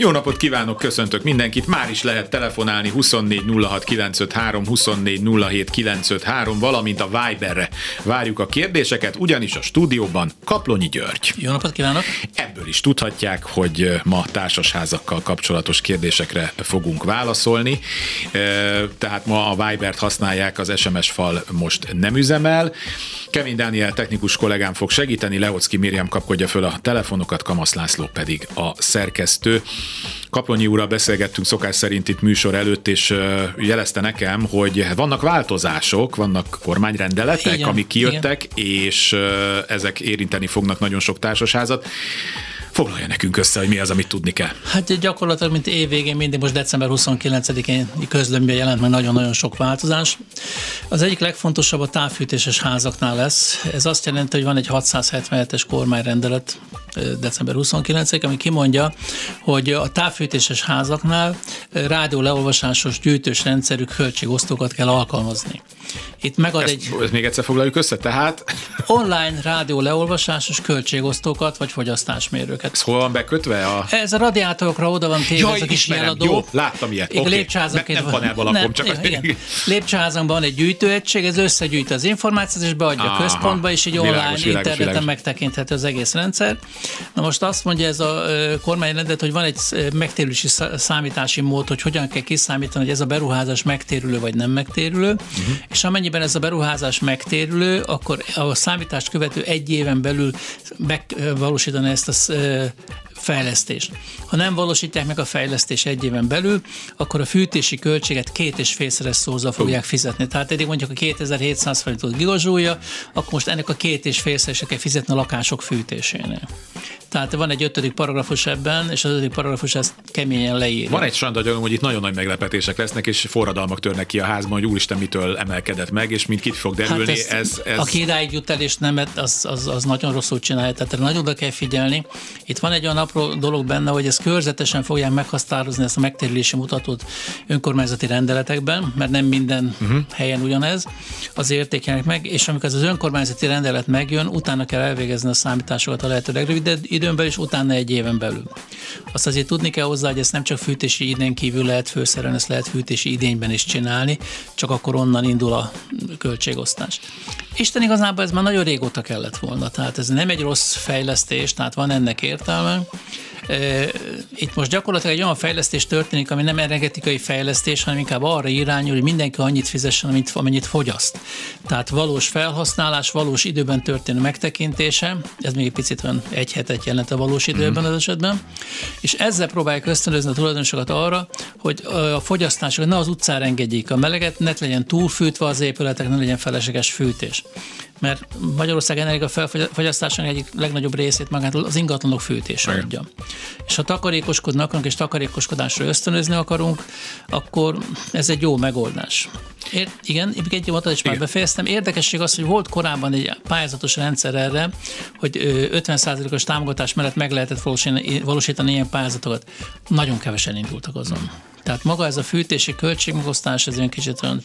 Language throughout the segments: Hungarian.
Jó napot kívánok, köszöntök mindenkit. Már is lehet telefonálni 24 06 953, 24 07 953, valamint a Viberre. Várjuk a kérdéseket, ugyanis a stúdióban Kaplonyi György. Jó napot kívánok! Ebből is tudhatják, hogy ma társasházakkal kapcsolatos kérdésekre fogunk válaszolni. Tehát ma a Vibert használják, az SMS fal most nem üzemel. Kevin Dániel technikus kollégám fog segíteni, Leocki Miriam kapkodja föl a telefonokat, Kamasz László pedig a szerkesztő. Kaplonyi úrral beszélgettünk szokás szerint itt műsor előtt, és jelezte nekem, hogy vannak változások, vannak kormányrendeletek, igen, amik kijöttek, igen. és ezek érinteni fognak nagyon sok társasházat. Foglalja nekünk össze, hogy mi az, amit tudni kell. Hát gyakorlatilag, mint évvégén, mindig most december 29-én közlömben jelent meg nagyon-nagyon sok változás. Az egyik legfontosabb a távfűtéses házaknál lesz. Ez azt jelenti, hogy van egy 677-es kormányrendelet december 29 ami kimondja, hogy a távfűtéses házaknál rádió leolvasásos gyűjtős rendszerű költségosztókat kell alkalmazni. Itt megad ezt, egy... Ezt még egyszer foglaljuk össze, tehát... Online rádió leolvasásos költségosztókat vagy fogyasztásmérőket. Ez hol van bekötve? A... Ez a radiátorokra oda van téve, ez a kis jeladó. Jó, láttam ilyet. Igen, okay. ne, nem panelban lakom, nem, csak... Igen, igen. Lépcsőházon van egy gyűjtőegység, ez összegyűjti az információt, és beadja Aha, a központba, és így online, világos, interneten világos. megtekinthető az egész rendszer. Na most azt mondja ez a kormányrendet, hogy van egy megtérülési számítási mód, hogy hogyan kell kiszámítani, hogy ez a beruházás megtérülő vagy nem megtérülő, uh-huh. és amennyiben ez a beruházás megtérülő, akkor a számítást követő egy éven belül megvalósítani ezt a fejlesztést. Ha nem valósítják meg a fejlesztés egy éven belül, akkor a fűtési költséget két és félszeres szóza fogják fizetni. Tehát eddig mondjuk a 2700 forintot gigazsúlya, akkor most ennek a két és félszeres kell fizetni a lakások fűtésénél. Tehát van egy ötödik paragrafus ebben, és az ötödik paragrafus ezt keményen leírja. Van egy sandagyanom, hogy itt nagyon nagy meglepetések lesznek, és forradalmak törnek ki a házban, hogy úristen mitől emelkedett meg, és mint kit fog derülni. Hát ez, ez... Aki idáig jut el, és nem, az, az, az nagyon rosszul csinálja, tehát nagyon oda kell figyelni. Itt van egy olyan apró dolog benne, hogy ezt körzetesen fogják meghatározni ezt a megtérülési mutatót önkormányzati rendeletekben, mert nem minden uh-huh. helyen ugyanez az értékelnek meg, és amikor ez az önkormányzati rendelet megjön, utána kell elvégezni a számításokat a lehető legrövidebb időn belül, és utána egy éven belül. Azt azért tudni kell hozzá, hogy ezt nem csak fűtési idén kívül lehet főszerelni, ezt lehet fűtési idényben is csinálni, csak akkor onnan indul a költségosztás. Isten igazából ez már nagyon régóta kellett volna, tehát ez nem egy rossz fejlesztés, tehát van ennek értelme. Itt most gyakorlatilag egy olyan fejlesztés történik, ami nem energetikai fejlesztés, hanem inkább arra irányul, hogy mindenki annyit fizessen, amit, amennyit fogyaszt. Tehát valós felhasználás, valós időben történő megtekintése, ez még egy picit van egy hetet jelent a valós időben az esetben, és ezzel próbálják ösztönözni a tulajdonosokat arra, hogy a fogyasztások ne az utcára engedjék a meleget, ne legyen túlfűtve az épületek, ne legyen felesleges fűtés mert Magyarország energia felfogyasztásának egyik legnagyobb részét magát az ingatlanok fűtése adja. És ha takarékoskodni akarunk és takarékoskodásra ösztönözni akarunk, akkor ez egy jó megoldás. Ér, igen, egy mondatot is már befejeztem. Érdekesség az, hogy volt korábban egy pályázatos rendszer erre, hogy 50%-os támogatás mellett meg lehetett valósítani, valósítani ilyen pályázatokat. Nagyon kevesen indultak azon. Tehát maga ez a fűtési költségmegosztás, ez olyan kicsit olyan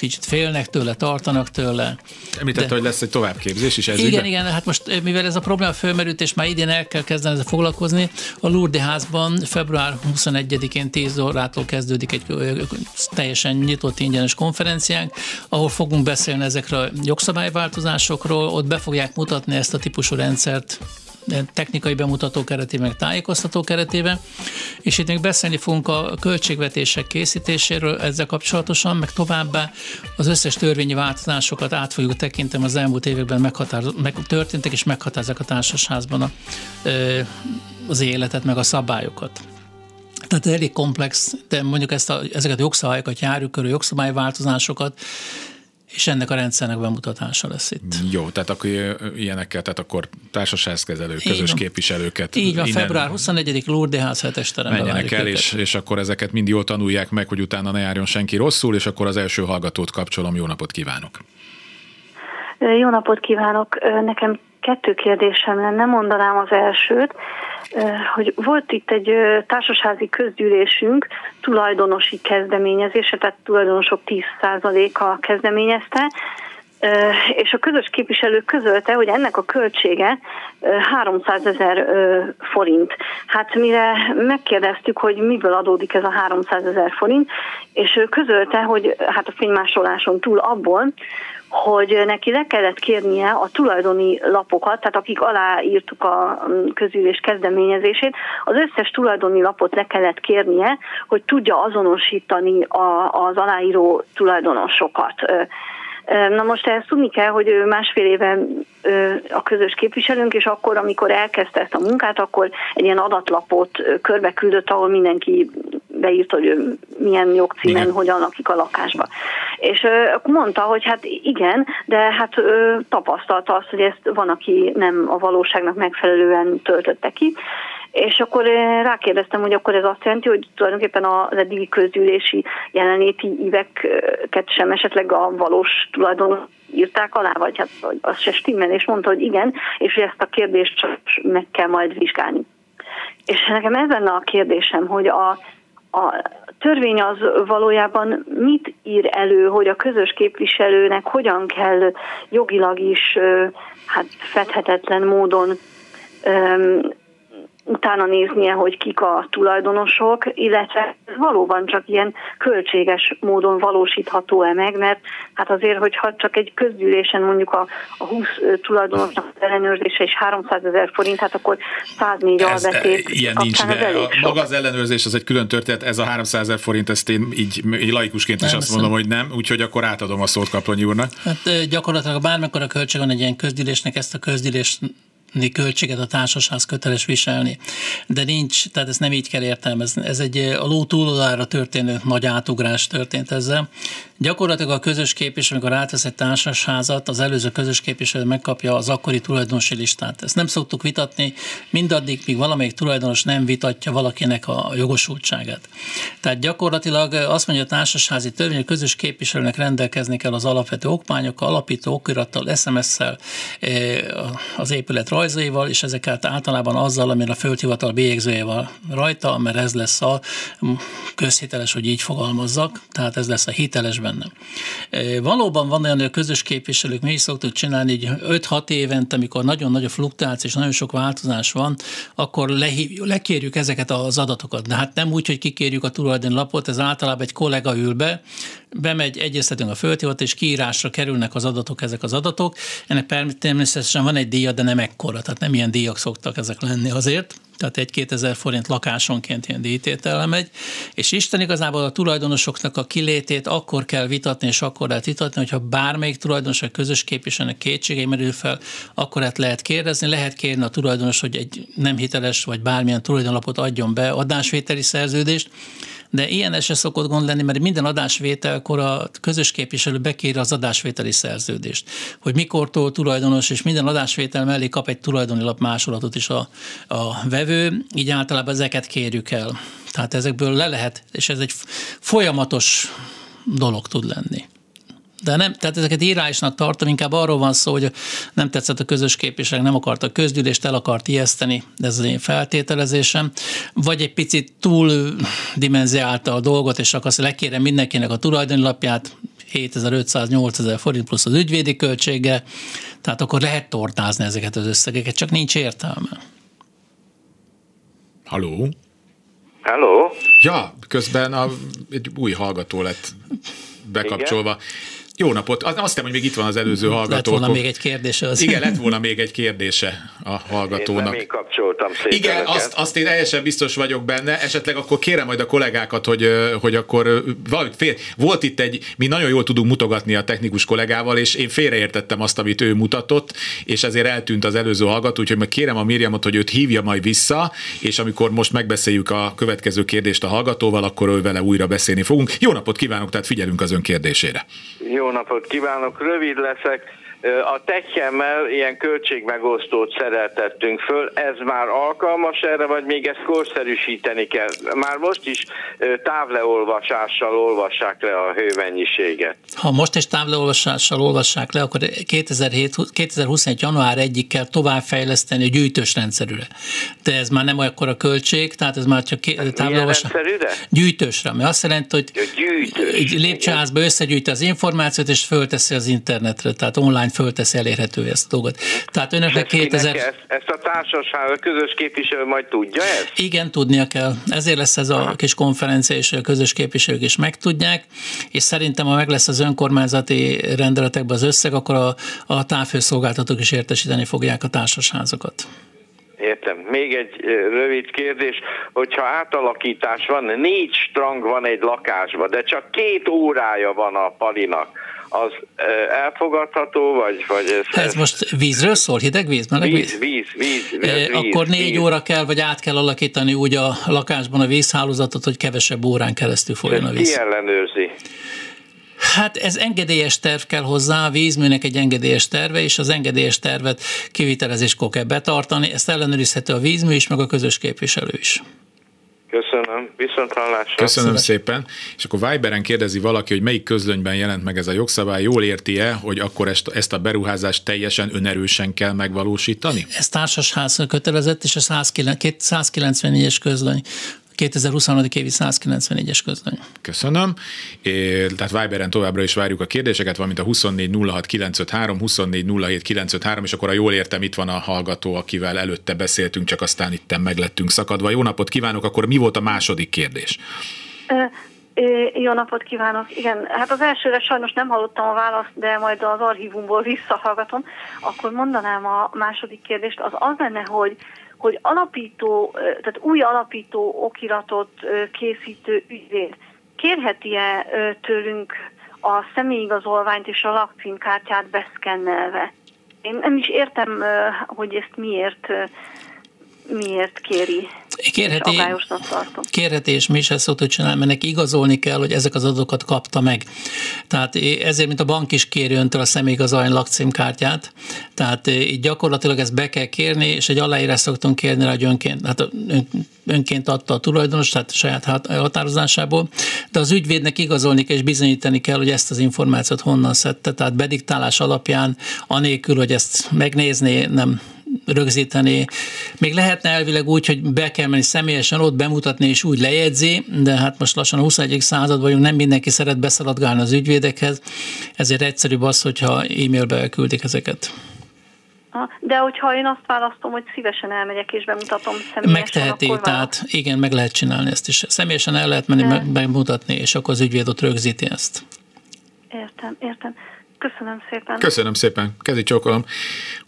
kicsit félnek tőle, tartanak tőle. Említette, de... hogy lesz egy továbbképzés is ez Igen, ügyben? igen, hát most eh, mivel ez a probléma fölmerült, és már idén el kell kezdeni ezzel foglalkozni, a Lourdes házban február 21-én 10 órától kezdődik egy teljesen nyitott ingyenes konferenciánk, ahol fogunk beszélni ezekről a jogszabályváltozásokról, ott be fogják mutatni ezt a típusú rendszert technikai bemutató keretében, meg tájékoztató keretében, és itt még beszélni fogunk a költségvetések készítéséről ezzel kapcsolatosan, meg továbbá az összes törvényi változásokat át fogjuk tekinteni az elmúlt években meghatároz, meg történtek és meghatározzák a társasházban a, az életet, meg a szabályokat. Tehát elég komplex, de mondjuk ezt a, ezeket a jogszabályokat, járjuk körül jogszabályváltozásokat, és ennek a rendszernek bemutatása lesz itt. Jó, tehát akkor ilyenekkel, tehát akkor társaságkezelők, közös képviselőket. Így van, február 24 Lourdes ház 7 Menjenek el, és, és akkor ezeket mind jól tanulják meg, hogy utána ne járjon senki rosszul, és akkor az első hallgatót kapcsolom. Jó napot kívánok! Jó napot kívánok! Nekem Kettő kérdésem lenne, mondanám az elsőt, hogy volt itt egy társasházi közgyűlésünk, tulajdonosi kezdeményezése, tehát tulajdonosok 10%-a kezdeményezte, és a közös képviselő közölte, hogy ennek a költsége 300 ezer forint. Hát mire megkérdeztük, hogy miből adódik ez a 300 ezer forint, és ő közölte, hogy hát a fénymásoláson túl abból, hogy neki le kellett kérnie a tulajdoni lapokat, tehát akik aláírtuk a mm, közülés kezdeményezését, az összes tulajdoni lapot le kellett kérnie, hogy tudja azonosítani az aláíró tulajdonosokat. Na most ezt tudni kell, hogy ő másfél éve a közös képviselőnk, és akkor, amikor elkezdte ezt a munkát, akkor egy ilyen adatlapot körbe küldött, ahol mindenki beírt, hogy ő milyen jogcímen, igen. hogyan lakik a lakásba. És akkor mondta, hogy hát igen, de hát tapasztalta azt, hogy ezt van, aki nem a valóságnak megfelelően töltötte ki, és akkor rákérdeztem, hogy akkor ez azt jelenti, hogy tulajdonképpen az eddigi közgyűlési jelenléti íveket sem esetleg a valós tulajdon írták alá, vagy hát az se stimmel, és mondta, hogy igen, és hogy ezt a kérdést csak meg kell majd vizsgálni. És nekem ez lenne a kérdésem, hogy a, a törvény az valójában mit ír elő, hogy a közös képviselőnek hogyan kell jogilag is hát fedhetetlen módon utána néznie, hogy kik a tulajdonosok, illetve valóban csak ilyen költséges módon valósítható-e meg, mert hát azért, hogyha csak egy közgyűlésen mondjuk a, a 20 tulajdonosnak ellenőrzése és 300 ezer forint, hát akkor 104 ez, albetét ilyen nincs, de a, maga az ellenőrzés az egy külön történet, ez a 300 ezer forint, ezt én így, így laikusként is azt mondom, hogy nem, úgyhogy akkor átadom a szót Kaplonyi úrnak. Hát gyakorlatilag bármikor a költség van egy ilyen közgyűlésnek, ezt a közgyűlést költséget a társasház köteles viselni. De nincs, tehát ezt nem így kell értelmezni. Ez egy a ló túloldára történő nagy átugrás történt ezzel. Gyakorlatilag a közös képviselő, amikor átvesz egy társasházat, az előző közös képviselő megkapja az akkori tulajdonosi listát. Ezt nem szoktuk vitatni, mindaddig, míg valamelyik tulajdonos nem vitatja valakinek a jogosultságát. Tehát gyakorlatilag azt mondja a társasházi törvény, hogy a közös képviselőnek rendelkezni kell az alapvető okmányokkal, alapító okirattal, SMS-szel, eh, az épület rajzaival, és ezeket általában azzal, amire a földhivatal bélyegzője van rajta, mert ez lesz a közhiteles, hogy így fogalmazzak, tehát ez lesz a hitelesben benne. Valóban van olyan, hogy a közös képviselők mi is szoktuk csinálni, így 5-6 évente, amikor nagyon nagy a fluktuáció és nagyon sok változás van, akkor lehív, lekérjük ezeket az adatokat. De hát nem úgy, hogy kikérjük a tulajdonlapot, ez általában egy kollega ül be, bemegy, egyeztetünk a földhivat, és kiírásra kerülnek az adatok, ezek az adatok. Ennek természetesen van egy díja, de nem ekkora, tehát nem ilyen díjak szoktak ezek lenni azért tehát egy 2000 forint lakásonként ilyen díjtétele megy, és Isten igazából a tulajdonosoknak a kilétét akkor kell vitatni, és akkor lehet vitatni, hogyha bármelyik tulajdonos, vagy közös képviselőnek kétségei merül fel, akkor hát lehet kérdezni, lehet kérni a tulajdonos, hogy egy nem hiteles, vagy bármilyen tulajdonlapot adjon be adásvételi szerződést, de ilyen eset szokott gond lenni, mert minden adásvételkor a közös képviselő bekér az adásvételi szerződést, hogy mikortól tulajdonos, és minden adásvétel mellé kap egy tulajdoni lap másolatot is a, a vevő, így általában ezeket kérjük el. Tehát ezekből le lehet, és ez egy folyamatos dolog tud lenni. De nem, tehát ezeket írásnak tartom, inkább arról van szó, hogy nem tetszett a közös képviselő, nem akart a közgyűlést, el akart ijeszteni, de ez az én feltételezésem, vagy egy picit túl dimenziálta a dolgot, és akkor azt lekérem mindenkinek a tulajdonlapját, 7500-8000 forint plusz az ügyvédi költsége, tehát akkor lehet tortázni ezeket az összegeket, csak nincs értelme. Haló? Halló? Ja, közben a, egy új hallgató lett bekapcsolva. Igen? Jó napot! Azt hiszem, hogy még itt van az előző hallgató. Lett volna még egy kérdése. Az. Igen, lett volna még egy kérdése a hallgatónak. Én nem én kapcsoltam szépen Igen, azt, azt én teljesen biztos vagyok benne. Esetleg akkor kérem majd a kollégákat, hogy, hogy akkor valamit fél. Volt itt egy, mi nagyon jól tudunk mutogatni a technikus kollégával, és én félreértettem azt, amit ő mutatott, és ezért eltűnt az előző hallgató, úgyhogy meg kérem a Miriamot, hogy őt hívja majd vissza, és amikor most megbeszéljük a következő kérdést a hallgatóval, akkor ő vele újra beszélni fogunk. Jó napot kívánok, tehát figyelünk az ön kérdésére. Jó napot kívánok, rövid leszek. A techemmel ilyen költségmegosztót szereltettünk föl. Ez már alkalmas erre, vagy még ezt korszerűsíteni kell? Már most is távleolvasással olvassák le a hőmennyiséget. Ha most is távleolvasással olvassák le, akkor 2007, 2021. január 1 kell továbbfejleszteni a gyűjtős rendszerűre. De ez már nem olyan a költség, tehát ez már csak távleolvasás. Gyűjtősre, ami azt jelenti, hogy gyűjtős. lépcsőházba összegyűjti az információt, és fölteszi az internetre, tehát online fölteszi elérhető ezt a dolgot. Tehát önöknek 2000... Ezt, ezt a társaság, a közös képviselő majd tudja ezt? Igen, tudnia kell. Ezért lesz ez a kis konferencia, és a közös képviselők is megtudják, és szerintem, ha meg lesz az önkormányzati rendeletekben az összeg, akkor a, a távhőszolgáltatók is értesíteni fogják a társasházakat. Értem. Még egy rövid kérdés, hogyha átalakítás van, négy strang van egy lakásban, de csak két órája van a palinak, az elfogadható, vagy, vagy ez, ez, most vízről szól, hideg víz, meleg víz? Víz, víz, víz, víz Akkor négy víz. óra kell, vagy át kell alakítani úgy a lakásban a vízhálózatot, hogy kevesebb órán keresztül folyjon a víz. Ki ellenőrzi? Hát ez engedélyes terv kell hozzá, a vízműnek egy engedélyes terve, és az engedélyes tervet kivitelezéskor kell betartani. Ezt ellenőrizhető a vízmű is, meg a közös képviselő is. Köszönöm, viszont hallásra. Köszönöm szépen. És akkor Viberen kérdezi valaki, hogy melyik közlönyben jelent meg ez a jogszabály, jól érti-e, hogy akkor ezt, ezt a beruházást teljesen önerősen kell megvalósítani? Ez társasház kötelezett, és a 194-es közlöny 2023. évi 194-es közlöny. Köszönöm. É, tehát Viberen továbbra is várjuk a kérdéseket, valamint a 24 06 953, 24 07 953, és akkor a jól értem, itt van a hallgató, akivel előtte beszéltünk, csak aztán itt meglettünk szakadva. Jó napot kívánok, akkor mi volt a második kérdés? Jó napot kívánok! Igen, hát az elsőre sajnos nem hallottam a választ, de majd az archívumból visszahallgatom. Akkor mondanám a második kérdést. Az az lenne, hogy hogy alapító, tehát új alapító okiratot készítő ügyvéd kérheti-e tőlünk a személyigazolványt és a lakcímkártyát beszkennelve? Én nem is értem, hogy ezt miért miért kéri. Kérheti, kérheti, és mi is ezt szoktuk csinálni, mert neki igazolni kell, hogy ezek az adatokat kapta meg. Tehát ezért, mint a bank is kéri öntől a személyigazolvány lakcímkártyát, tehát így gyakorlatilag ezt be kell kérni, és egy aláírás szoktunk kérni rá, hogy önként, hát önként adta a tulajdonos, tehát a saját határozásából, de az ügyvédnek igazolni kell és bizonyítani kell, hogy ezt az információt honnan szedte, tehát bediktálás alapján, anélkül, hogy ezt megnézné, nem rögzíteni. Még lehetne elvileg úgy, hogy be kell menni személyesen ott bemutatni és úgy lejegyzi, de hát most lassan a 21. század vagyunk, nem mindenki szeret beszaladgálni az ügyvédekhez, ezért egyszerűbb az, hogyha e-mailbe elküldik ezeket. De hogyha én azt választom, hogy szívesen elmegyek és bemutatom személyesen, Megteheti, akkor tehát igen, meg lehet csinálni ezt is. Személyesen el lehet menni, De... bemutatni, és akkor az ügyvéd ott rögzíti ezt. Értem, értem. Köszönöm szépen. Köszönöm szépen. Kezi csókolom.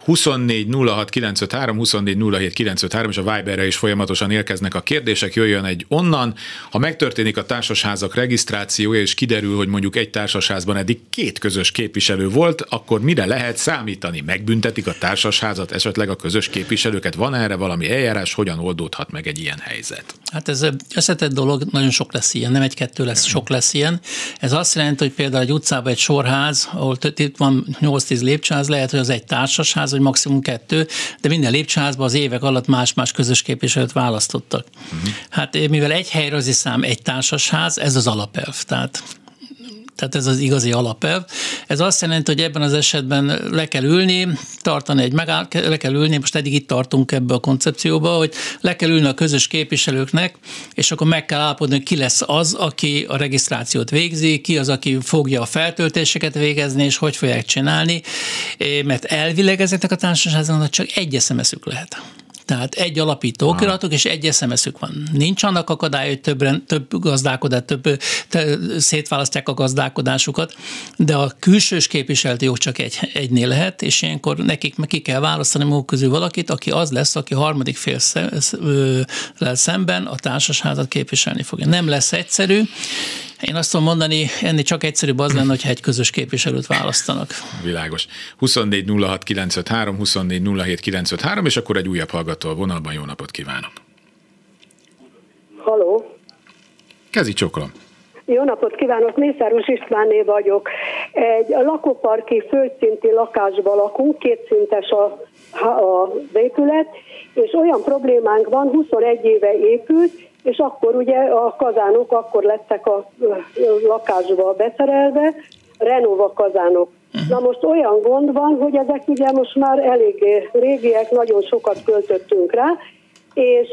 24 06 953, 24 07 953, és a Viberre is folyamatosan érkeznek a kérdések, jöjjön egy onnan. Ha megtörténik a társasházak regisztrációja, és kiderül, hogy mondjuk egy társasházban eddig két közös képviselő volt, akkor mire lehet számítani? Megbüntetik a társasházat, esetleg a közös képviselőket? Van erre valami eljárás? Hogyan oldódhat meg egy ilyen helyzet? Hát ez összetett dolog, nagyon sok lesz ilyen, nem egy-kettő lesz, sok lesz ilyen. Ez azt jelenti, hogy például egy utcában egy sorház, ahol itt van 8-10 lépcsőház, lehet, hogy az egy társasház, vagy maximum kettő, de minden lépcsőházban az évek alatt más-más közös képviselőt választottak. Uh-huh. Hát mivel egy helyrazi szám egy társasház, ez az alapelv. Tehát tehát ez az igazi alapelv. Ez azt jelenti, hogy ebben az esetben le kell ülni, tartani egy megáll, le kell ülni, most eddig itt tartunk ebbe a koncepcióba, hogy le kell ülni a közös képviselőknek, és akkor meg kell állapodni, ki lesz az, aki a regisztrációt végzi, ki az, aki fogja a feltöltéseket végezni, és hogy fogják csinálni, mert elvileg ezeknek a társaságoknak csak egy SMS-ük lehet. Tehát egy alapító okiratok és egy SMS-ük van. Nincs annak akadály, hogy többen, több gazdálkodás, több te, szétválasztják a gazdálkodásukat, de a külsős képviseleti jog csak egy, egynél lehet, és ilyenkor nekik meg ki kell választani maguk közül valakit, aki az lesz, aki harmadik fél szemben a társasházat képviselni fogja. Nem lesz egyszerű, én azt tudom mondani, ennél csak egyszerűbb az lenne, hogyha egy közös képviselőt választanak. Világos. 24 06 953, 24 07 953, és akkor egy újabb hallgató a vonalban. Jó napot kívánok! Haló! Kezi csokolom! Jó napot kívánok, Mészáros Istvánné vagyok. Egy lakóparki földszinti lakásban lakunk, kétszintes a, a épület, és olyan problémánk van, 21 éve épült, és akkor ugye a kazánok akkor lettek a lakásba beszerelve, Renova kazánok. Uh-huh. Na most olyan gond van, hogy ezek ugye most már elég régiek, nagyon sokat költöttünk rá, és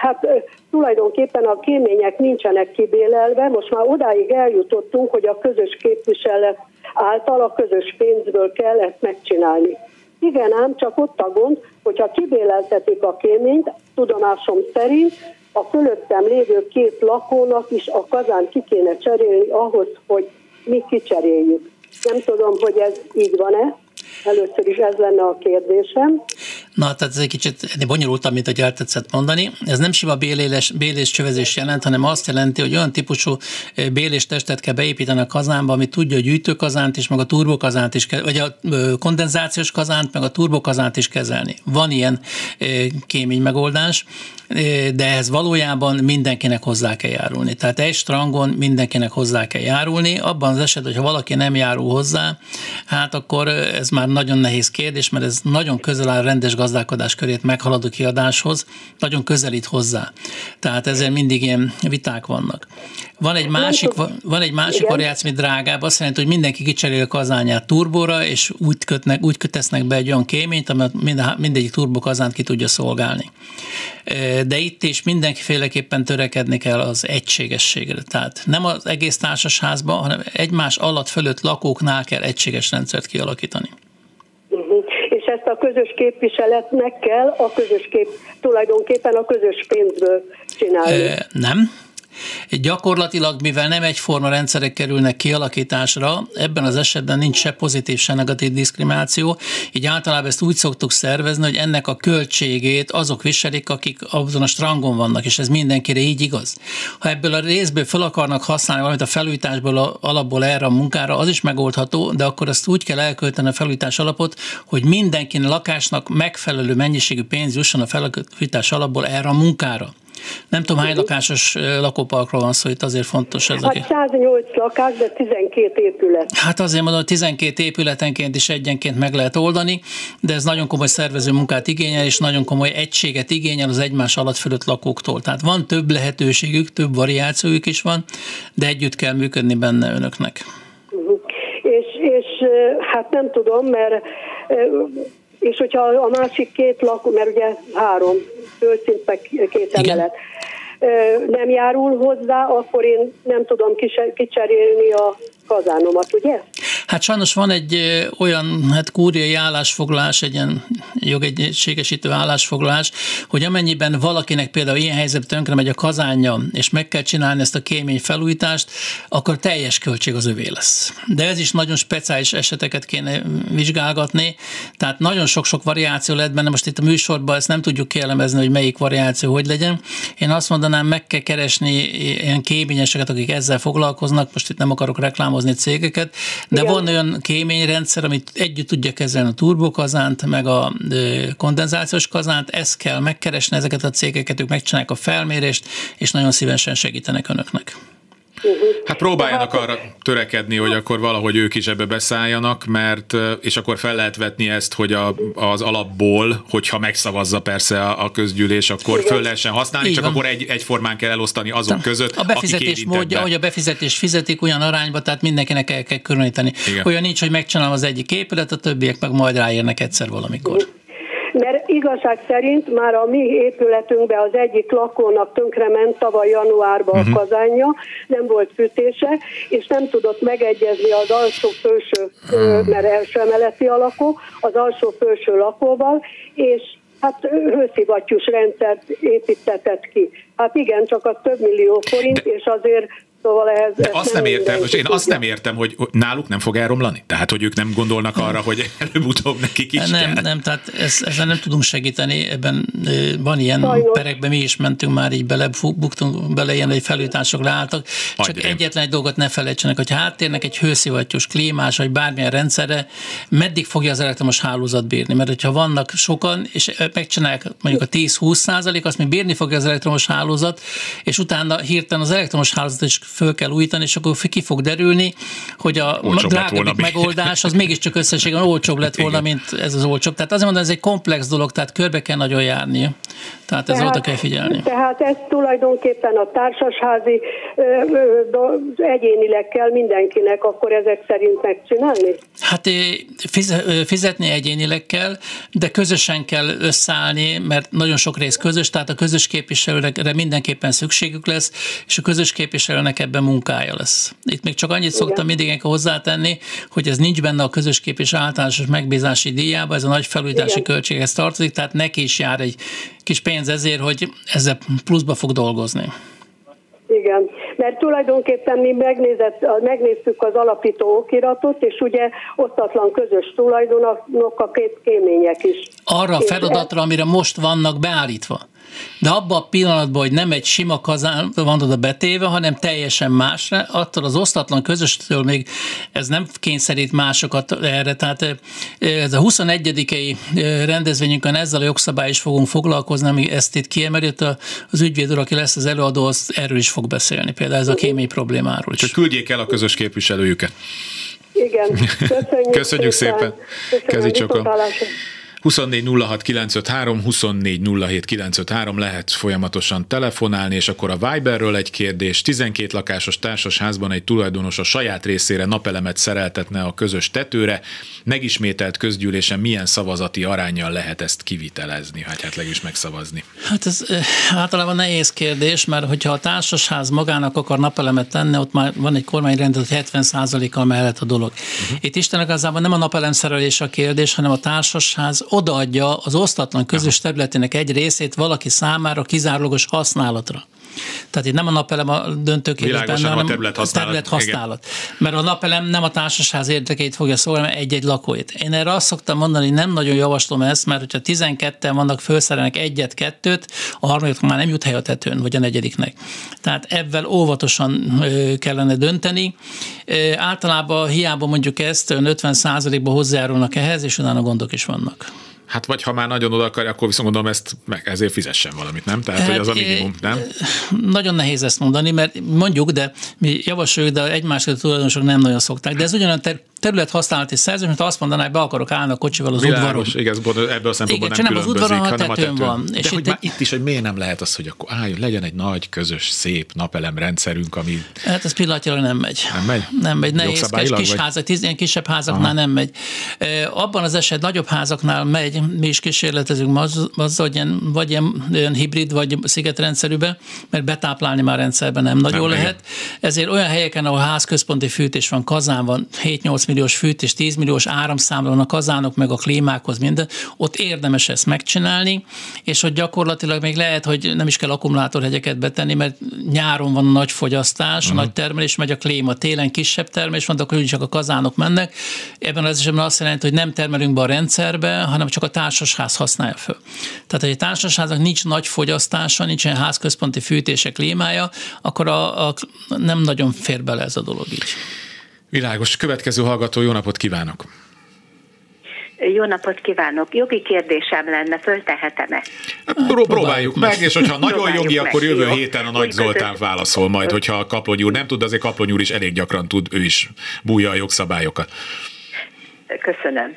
hát tulajdonképpen a kémények nincsenek kibélelve, most már odáig eljutottunk, hogy a közös képviselet által a közös pénzből kell ezt megcsinálni. Igen ám, csak ott a gond, hogyha kibéleltetik a kéményt, tudomásom szerint a fölöttem lévő két lakónak is a kazán ki kéne cserélni ahhoz, hogy mi kicseréljük. Nem tudom, hogy ez így van-e. Először is ez lenne a kérdésem. Na, tehát ez egy kicsit bonyolultabb, mint hogy el tetszett mondani. Ez nem sima bélés, bélés csövezés jelent, hanem azt jelenti, hogy olyan típusú eh, bélés testet kell beépíteni a kazánba, ami tudja a gyűjtőkazánt is, meg a turbokazánt is, vagy a kondenzációs kazánt, meg a turbokazánt is kezelni. Van ilyen eh, kémény megoldás, eh, de ehhez valójában mindenkinek hozzá kell járulni. Tehát egy strangon mindenkinek hozzá kell járulni. Abban az esetben, hogyha valaki nem járul hozzá, hát akkor ez már nagyon nehéz kérdés, mert ez nagyon közel áll rendes gazdálkodás körét meghaladó kiadáshoz, nagyon közelít hozzá. Tehát ezzel mindig ilyen viták vannak. Van egy másik, van egy másik variáció, ami drágább, azt jelenti, hogy mindenki kicserél a kazányát turbóra, és úgy, kötnek, úgy kötesznek be egy olyan kéményt, amit mindegyik turbo kazánt ki tudja szolgálni. De itt is mindenkiféleképpen törekedni kell az egységességre. Tehát nem az egész társasházban, hanem egymás alatt fölött lakóknál kell egységes rendszert kialakítani a közös képviseletnek kell a közös kép, tulajdonképpen a közös pénzből csinálni. E, nem, Gyakorlatilag, mivel nem egyforma rendszerek kerülnek kialakításra, ebben az esetben nincs se pozitív, se negatív diszkrimináció, így általában ezt úgy szoktuk szervezni, hogy ennek a költségét azok viselik, akik azon a strangon vannak, és ez mindenkire így igaz. Ha ebből a részből fel akarnak használni valamit a felújításból a, alapból erre a munkára, az is megoldható, de akkor ezt úgy kell elkölteni a felújítás alapot, hogy mindenkinek lakásnak megfelelő mennyiségű pénz jusson a felújítás alapból erre a munkára. Nem tudom, hány lakásos lakóparkról van szó, itt azért fontos ez. Hát 108 lakás, de 12 épület. Hát azért mondom, hogy 12 épületenként is egyenként meg lehet oldani, de ez nagyon komoly szervező munkát igényel, és nagyon komoly egységet igényel az egymás alatt fölött lakóktól. Tehát van több lehetőségük, több variációjuk is van, de együtt kell működni benne önöknek. Uh-huh. És, és hát nem tudom, mert és hogyha a másik két lakó, mert ugye három földszint, meg két emelet, nem járul hozzá, akkor én nem tudom kicserélni a kazánomat, ugye? Hát sajnos van egy olyan hát kúriai állásfoglalás, egy ilyen jogegységesítő állásfoglalás, hogy amennyiben valakinek például ilyen helyzetben tönkre megy a kazánja, és meg kell csinálni ezt a kémény felújítást, akkor teljes költség az övé lesz. De ez is nagyon speciális eseteket kéne vizsgálgatni, tehát nagyon sok-sok variáció lehet benne, most itt a műsorban ezt nem tudjuk kielemezni, hogy melyik variáció hogy legyen. Én azt mondanám, meg kell keresni ilyen kéményeseket, akik ezzel foglalkoznak, most itt nem akarok reklámozni cégeket, de Igen. van olyan kéményrendszer, amit együtt tudja kezelni a turbokazánt, meg a kondenzációs kazánt, ezt kell megkeresni ezeket a cégeket, ők megcsinálják a felmérést, és nagyon szívesen segítenek önöknek. Hát próbáljanak arra törekedni, hogy akkor valahogy ők is ebbe beszálljanak, mert és akkor fel lehet vetni ezt, hogy a, az alapból, hogyha megszavazza persze a, a közgyűlés, akkor Igen. föl lehessen használni, Így csak van. akkor egy, egyformán kell elosztani azok között, A befizetés módja, hogy a befizetés fizetik olyan arányba, tehát mindenkinek el kell különíteni. Olyan nincs, hogy megcsinálom az egyik épület, a többiek meg majd ráérnek egyszer valamikor. Igen mert igazság szerint már a mi épületünkben az egyik lakónak tönkrement tavaly januárban uh-huh. a mhm. kazánja, nem volt fűtése, és nem tudott megegyezni az alsó-felső, uh-huh. mert első emeleti a lakó, az alsó-felső lakóval, és hát hőszivattyús rendszert építetett ki. Hát igen, csak az több millió forint, és azért Szóval ehhez, De azt nem, értem, most én azt nem értem, hogy náluk nem fog elromlani? Tehát, hogy ők nem gondolnak arra, hogy előbb-utóbb nekik is Nem, kell. nem, tehát ez, ezzel nem tudunk segíteni, ebben van ilyen Sajnos. perekben, mi is mentünk már így bele, buktunk bele ilyen, hogy felújítások leálltak, csak Agyrém. egyetlen egy dolgot ne felejtsenek, hogy háttérnek egy hőszivattyús, klímás, vagy bármilyen rendszerre, meddig fogja az elektromos hálózat bírni? Mert hogyha vannak sokan, és megcsinálják mondjuk a 10-20 százalék, azt még bírni fogja az elektromos hálózat, és utána hirtelen az elektromos hálózat is föl kell újítani, és akkor ki fog derülni, hogy a drágabbik megoldás az mégiscsak összességében olcsóbb lett volna, Igen. mint ez az olcsóbb. Tehát azért mondom, ez egy komplex dolog, tehát körbe kell nagyon járni. Tehát ez oda kell figyelni. Tehát ez tulajdonképpen a társasházi ö, ö, egyénileg kell mindenkinek akkor ezek szerint megcsinálni? Hát fizetni egyénileg kell, de közösen kell összeállni, mert nagyon sok rész közös, tehát a közös képviselőre mindenképpen szükségük lesz, és a közös képviselőnek ebben munkája lesz. Itt még csak annyit Igen. szoktam mindig hozzátenni, hogy ez nincs benne a közös képviselő általános megbízási díjába, ez a nagy felújítási költséghez tartozik, tehát neki is jár egy kis pénz ezért, hogy ezzel pluszba fog dolgozni. Igen, mert tulajdonképpen mi megnézett, megnéztük az alapító okiratot, és ugye osztatlan közös tulajdonok a két kémények is. Arra a feladatra, amire most vannak beállítva de abban a pillanatban, hogy nem egy sima kazán van oda betéve, hanem teljesen másra, attól az osztatlan közöstől még ez nem kényszerít másokat erre. Tehát ez a 21. rendezvényünkön ezzel a jogszabály is fogunk foglalkozni, ami ezt itt kiemeli, az ügyvéd úr, aki lesz az előadó, az erről is fog beszélni, például ez a kémény problémáról is. Csak küldjék el a közös képviselőjüket. Igen, köszönjük, köszönjük szépen. szépen. Köszönjük, 24 06 953, 24 07 953 lehet folyamatosan telefonálni, és akkor a Viberről egy kérdés. 12 lakásos társasházban egy tulajdonos a saját részére napelemet szereltetne a közös tetőre. Megismételt közgyűlésen milyen szavazati arányjal lehet ezt kivitelezni, hát hát is megszavazni? Hát ez általában nehéz kérdés, mert hogyha a társasház magának akar napelemet tenni, ott már van egy kormányrendet, hogy 70%-kal mellett a dolog. Uh-huh. Itt Isten igazából nem a napelem szerelés a kérdés, hanem a társasház odaadja az osztatlan közös területének egy részét valaki számára kizárólagos használatra. Tehát itt nem a napelem a döntő kérdésben, hanem a terület használat. Terület használat. Mert a napelem nem a társaság érdekeit fogja szólni, hanem egy-egy lakóit. Én erre azt szoktam mondani, hogy nem nagyon javaslom ezt, mert hogyha 12-en vannak, felszerelnek egyet-kettőt, a harmadik már nem jut hely a tetőn, vagy a negyediknek. Tehát ebben óvatosan kellene dönteni. Általában hiába mondjuk ezt, ön 50 ba hozzájárulnak ehhez, és utána gondok is vannak. Hát vagy ha már nagyon oda akarja, akkor viszont mondom, ezt meg ezért fizessen valamit, nem? Tehát, hát, hogy az a minimum, nem? Nagyon nehéz ezt mondani, mert mondjuk, de mi javasoljuk, de egymás tulajdonosok nem nagyon szokták. De ez ugyanolyan ter- terület használati szerződés, mint azt mondaná, hogy be akarok állni a kocsival az Világos, udvaron. Igen, ebből a szempontból igen, nem, nem az udvaron, hanem a tetőn van. De és hogy itt, már itt is, hogy miért nem lehet az, hogy akkor álljon, legyen egy nagy, közös, szép napelem rendszerünk, ami... Hát ez pillanatilag nem megy. Nem megy? Nem megy, nehéz, kis vagy? házak, ilyen kisebb házaknál Aha. nem megy. Abban az eset nagyobb házaknál megy, mi is kísérletezünk azzal, hogy ilyen, vagy ilyen, ilyen hibrid, vagy szigetrendszerűbe, mert betáplálni már rendszerben nem nagyon nem lehet. Igen. Ezért olyan helyeken, ahol házközponti fűtés van, kazán van, 7-8 milliós fűtés, 10 milliós áramszámla van a kazánok, meg a klímákhoz minden, ott érdemes ezt megcsinálni, és hogy gyakorlatilag még lehet, hogy nem is kell akkumulátorhegyeket betenni, mert nyáron van a nagy fogyasztás, uh-huh. a nagy termelés, megy a klíma, télen kisebb termelés van, de akkor csak a kazánok mennek. Ebben az esetben azt jelenti, hogy nem termelünk be a rendszerbe, hanem csak a társasház használja föl. Tehát, hogy egy társasháznak nincs nagy fogyasztása, nincsen házközponti fűtések klímája, akkor a, a, nem nagyon fér bele ez a dolog így. Világos. Következő hallgató, jó napot kívánok! Jó napot kívánok! Jogi kérdésem lenne, föltehetem-e? Hát, próbáljuk meg, és hogyha nagyon jogi, meg, akkor jövő jó. héten a Nagy Zoltán válaszol majd, hogyha a Kaplony úr nem tud, azért Kaplony úr is elég gyakran tud, ő is bújja a jogszabályokat. Köszönöm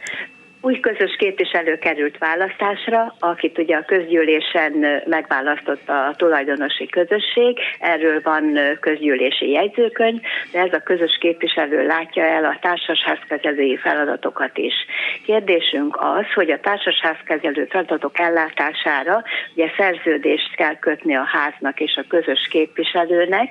új közös képviselő került választásra, akit ugye a közgyűlésen megválasztotta a tulajdonosi közösség, erről van közgyűlési jegyzőkönyv, de ez a közös képviselő látja el a társasházkezelői feladatokat is. Kérdésünk az, hogy a társasházkezelő feladatok ellátására ugye szerződést kell kötni a háznak és a közös képviselőnek,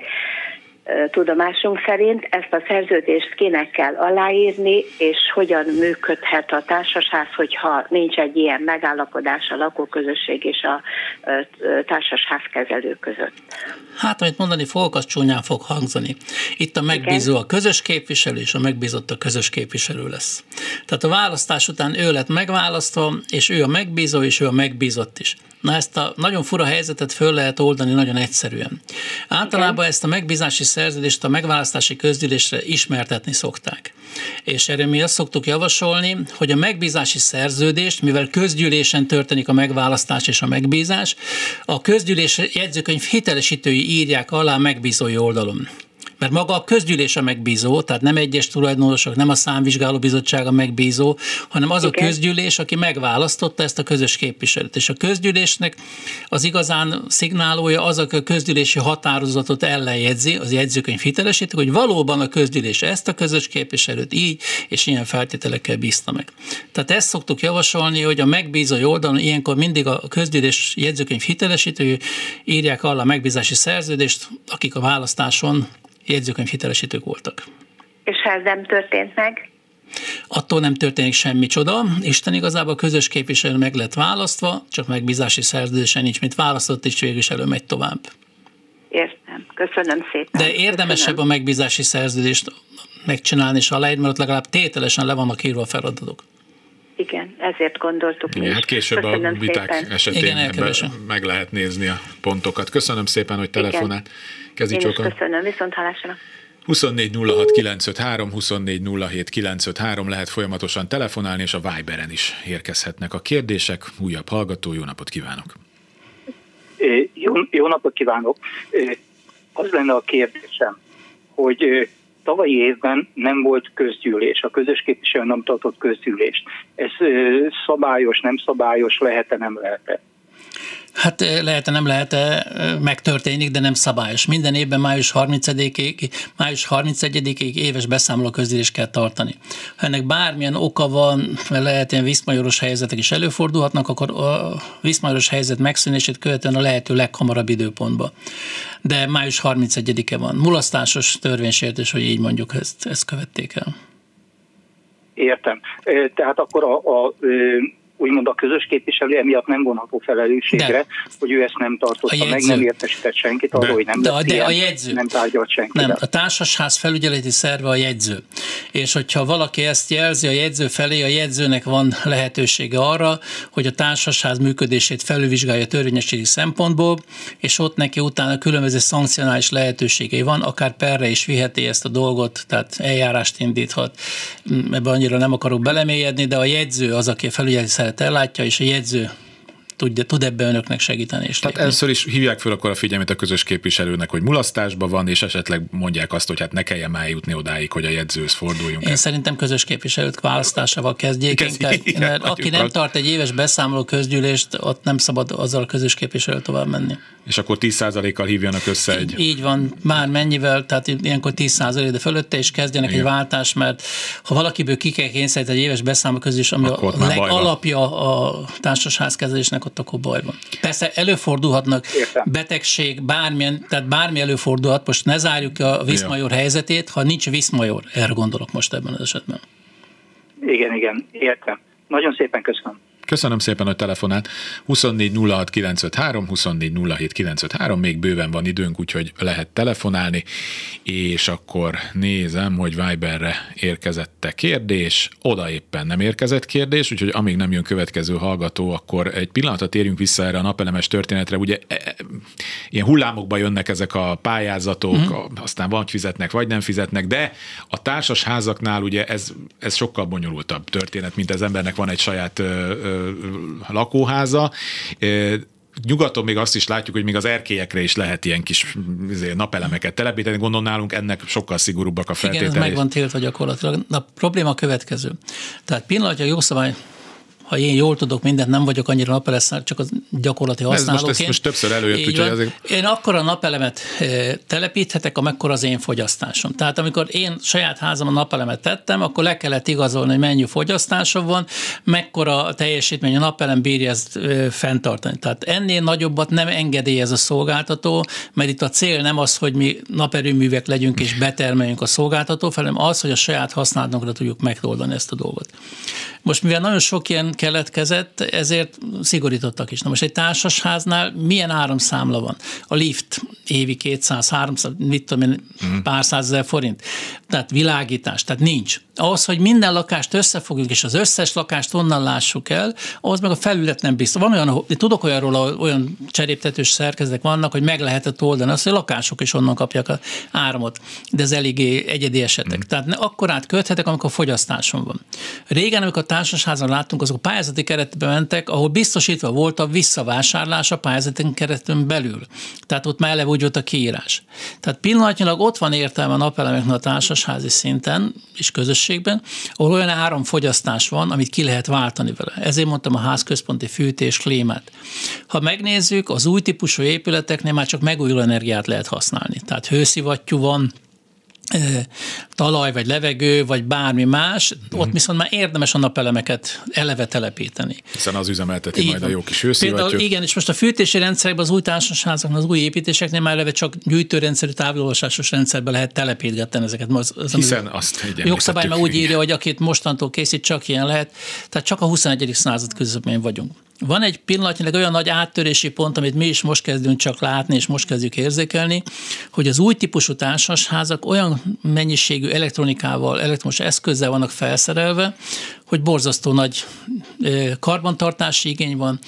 tudomásunk szerint ezt a szerződést kinek kell aláírni, és hogyan működhet a társaság, hogyha nincs egy ilyen megállapodás a lakóközösség és a társasházkezelő között. Hát, amit mondani fogok, az csúnyán fog hangzani. Itt a megbízó a közös képviselő, és a megbízott a közös képviselő lesz. Tehát a választás után ő lett megválasztva, és ő a megbízó, és ő a megbízott is. Na ezt a nagyon fura helyzetet föl lehet oldani nagyon egyszerűen. Általában ezt a megbízási szerződést a megválasztási közgyűlésre ismertetni szokták. És erre mi azt szoktuk javasolni, hogy a megbízási szerződést, mivel közgyűlésen történik a megválasztás és a megbízás, a közgyűlés jegyzőkönyv hitelesítői írják alá megbízói oldalon Mert maga a közgyűlés a megbízó, tehát nem egyes tulajdonosok, nem a számvizsgáló bizottság a megbízó, hanem az Igen. a közgyűlés, aki megválasztotta ezt a közös képviselőt. És a közgyűlésnek az igazán szignálója az, aki a közgyűlési határozatot ellenjegyzi, az jegyzőkönyv hitelesítik, hogy valóban a közgyűlés ezt a közös képviselőt így és ilyen feltételekkel bízta meg. Tehát ezt szoktuk javasolni, hogy a megbízó oldalon ilyenkor mindig a közgyűlés jegyzőkönyv hitelesítő írják alá a megbízási szerződést, akik a választáson jegyzőkönyv hitelesítők voltak. És ha ez nem történt meg? Attól nem történik semmi csoda. Isten igazából a közös képviselő meg lett választva, csak megbízási szerződésen nincs, mint választott, és végviselő megy tovább. Értem. Köszönöm szépen. De érdemesebb Köszönöm. a megbízási szerződést megcsinálni, és aláírni, mert ott legalább tételesen le vannak írva a feladatok. Igen, ezért gondoltuk. Igen, hát később Köszönöm a viták szépen. esetén Igen, meg lehet nézni a pontokat. Köszönöm szépen, hogy telefonált. Kezi Én is köszönöm, viszont hallásra. 24 06 953, 24 07 953 lehet folyamatosan telefonálni, és a Viberen is érkezhetnek a kérdések. Újabb hallgató, jó napot kívánok! Jó, jó napot kívánok! Az lenne a kérdésem, hogy tavalyi évben nem volt közgyűlés, a közös képviselő nem tartott közgyűlést. Ez szabályos, nem szabályos, lehet-e, nem lehet-e? Hát lehet nem lehet megtörténik, de nem szabályos. Minden évben május 30-ig, május 31-ig éves beszámoló közgyűlés kell tartani. Ha ennek bármilyen oka van, lehet ilyen viszmajoros helyzetek is előfordulhatnak, akkor a viszmajoros helyzet megszűnését követően a lehető leghamarabb időpontban. De május 31-e van. Mulasztásos törvénysértés, hogy így mondjuk ezt, ezt követték el. Értem. Tehát akkor a, a úgymond a közös képviselő emiatt nem vonható felelősségre, de. hogy ő ezt nem tartotta meg, nem értesített senkit arról, hogy nem de, de ilyen, a jegyző. nem tárgyalt senki. Nem, a társasház felügyeleti szerve a jegyző. És hogyha valaki ezt jelzi a jegyző felé, a jegyzőnek van lehetősége arra, hogy a társasház működését felülvizsgálja törvényességi szempontból, és ott neki utána különböző szankcionális lehetőségei van, akár perre is viheti ezt a dolgot, tehát eljárást indíthat. Ebben annyira nem akarok belemélyedni, de a jegyző az, aki a felügyeleti szervet ellátja, és a jegyző tud, tud ebben önöknek segíteni. És Tehát először is hívják fel akkor a figyelmét a közös képviselőnek, hogy mulasztásban van, és esetleg mondják azt, hogy hát ne kelljen már jutni odáig, hogy a jegyzőhöz forduljunk. Én el. szerintem közös képviselőt választásával kezdjék. Ez inkább, igen, mert aki nem tart egy éves beszámoló közgyűlést, ott nem szabad azzal a közös képviselő tovább menni. És akkor 10%-kal hívjanak össze egy... Így van, már mennyivel, tehát ilyenkor 10% de fölötte is kezdjenek Igen. egy váltást, mert ha valakiből ki kell kényszeríteni egy éves beszámoló közgyűlés, ami akkor a legalapja a társasházkezelésnek, ott akkor baj van. Persze előfordulhatnak Értem. betegség, bármilyen, tehát bármi előfordulhat, most ne zárjuk a Viszmajor ja. helyzetét, ha nincs Viszmajor, erre gondolok most ebben az esetben. Igen, igen, értem. Nagyon szépen köszönöm. Köszönöm szépen, hogy telefonált. 24 06 953, 24 07 953, még bőven van időnk, úgyhogy lehet telefonálni, és akkor nézem, hogy Viberre érkezette kérdés, oda éppen nem érkezett kérdés, úgyhogy amíg nem jön következő hallgató, akkor egy pillanatra térjünk vissza erre a napelemes történetre. Ugye e, e, ilyen hullámokba jönnek ezek a pályázatok, mm. aztán vagy fizetnek, vagy nem fizetnek, de a társas házaknál ugye ez, ez sokkal bonyolultabb történet, mint az embernek van egy saját lakóháza, Nyugaton még azt is látjuk, hogy még az erkélyekre is lehet ilyen kis izé, napelemeket telepíteni. Gondolom nálunk ennek sokkal szigorúbbak a feltételek. Igen, ez meg van tiltva gyakorlatilag. A probléma a következő. Tehát pillanatja jó szabály ha én jól tudok mindent, nem vagyok annyira napelesz, csak a gyakorlati használóként. Ez most, most többször előjött, úgyhogy azért... Én akkor a napelemet eh, telepíthetek, amekkor az én fogyasztásom. Tehát amikor én saját házam a napelemet tettem, akkor le kellett igazolni, hogy mennyi fogyasztásom van, mekkora teljesítmény a napelem bírja ezt eh, fenntartani. Tehát ennél nagyobbat nem engedélyez a szolgáltató, mert itt a cél nem az, hogy mi naperőművek legyünk és betermeljünk a szolgáltató, hanem az, hogy a saját használatunkra tudjuk megoldani ezt a dolgot. Most mivel nagyon sok ilyen keletkezett, ezért szigorítottak is. Na most egy társasháznál milyen áramszámla van? A lift évi 200-300, mit tudom én, uh-huh. pár százezer forint. Tehát világítás, tehát nincs. Ahhoz, hogy minden lakást összefogjunk, és az összes lakást onnan lássuk el, ahhoz meg a felület nem biztos. Van olyan, tudok olyanról, olyan cseréptetős szerkezetek vannak, hogy meg lehetett oldani azt, hogy a lakások is onnan kapják a áramot, de ez eléggé egyedi esetek. Mm. Tehát akkor átköthetek, amikor fogyasztáson van. Régen, amikor a társasházan láttunk, azok a pályázati keretbe mentek, ahol biztosítva volt a visszavásárlás a pályázati keretön belül. Tehát ott már eleve úgy volt a kiírás. Tehát pillanatnyilag ott van értelme a napelemeknek a társasházi szinten és közösségben, ahol olyan áramfogyasztás van, amit ki lehet váltani vele. Ezért mondtam a házközponti fűtés, klímát. Ha megnézzük, az új típusú épületeknél már csak megújuló energiát lehet használni. Tehát hőszivattyú van, talaj, vagy levegő, vagy bármi más, mm. ott viszont már érdemes a napelemeket eleve telepíteni. Hiszen az üzemelteti Így majd van. a jó kis. Például igen, és most a fűtési rendszerekben az új társasházaknak, az új építéseknél már eleve csak gyűjtőrendszerű távolvasásos rendszerbe lehet telepítgetni ezeket. Az, az, Hiszen azt jogszabály már úgy írja, hogy akit mostantól készít, csak ilyen lehet. Tehát csak a 21. század közepén vagyunk. Van egy pillanatnyilag olyan nagy áttörési pont, amit mi is most kezdünk csak látni, és most kezdjük érzékelni, hogy az új típusú társasházak olyan mennyiségű elektronikával, elektromos eszközzel vannak felszerelve, hogy borzasztó nagy karbantartási igény van,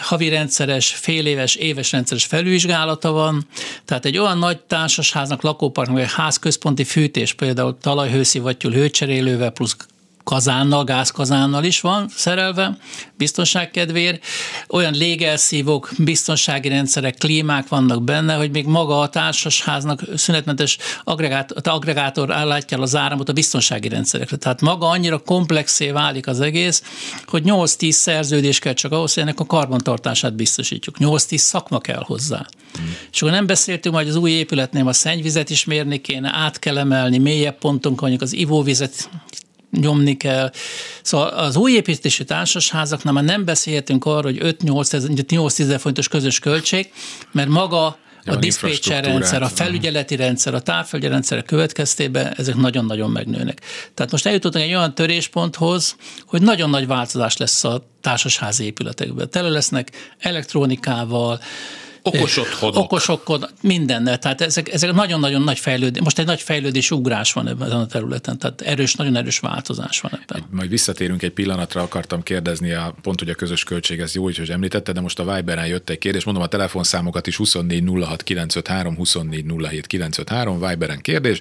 havi rendszeres, fél éves, éves rendszeres felülvizsgálata van, tehát egy olyan nagy társasháznak, lakóparknak, vagy házközponti fűtés, például talajhőszivattyú hőcserélővel plusz kazánnal, gázkazánnal is van szerelve, biztonság kedvéért. Olyan légelszívók, biztonsági rendszerek, klímák vannak benne, hogy még maga a társasháznak szünetmentes agregát, agregátor állítja az áramot a biztonsági rendszerekre. Tehát maga annyira komplexé válik az egész, hogy 8-10 szerződés kell csak ahhoz, hogy ennek a karbantartását biztosítjuk. 8-10 szakma kell hozzá. Hmm. És akkor nem beszéltünk, hogy az új épületnél a szennyvizet is mérni kéne, át kell emelni, mélyebb ponton mondjuk az ivóvizet nyomni kell. Szóval az új építési társasházaknál már nem beszélhetünk arról, hogy 5-8 ezer fontos közös költség, mert maga a diszpécser rendszer, a felügyeleti rendszer, a távfelügyeleti rendszer következtében ezek nagyon-nagyon megnőnek. Tehát most eljutottunk egy olyan törésponthoz, hogy nagyon nagy változás lesz a társasházi épületekben. Tele lesznek elektronikával, Okos otthonok. Okos otthon, mindennel. Tehát ezek, ezek nagyon-nagyon nagy fejlődés, most egy nagy fejlődés ugrás van ebben a területen, tehát erős, nagyon erős változás van ebben. Majd visszatérünk egy pillanatra, akartam kérdezni, a, pont hogy a közös költség, ez jó, hogy említette, de most a Viberen jött egy kérdés, mondom a telefonszámokat is 24 06 953, 24 07 953, Viberen kérdés.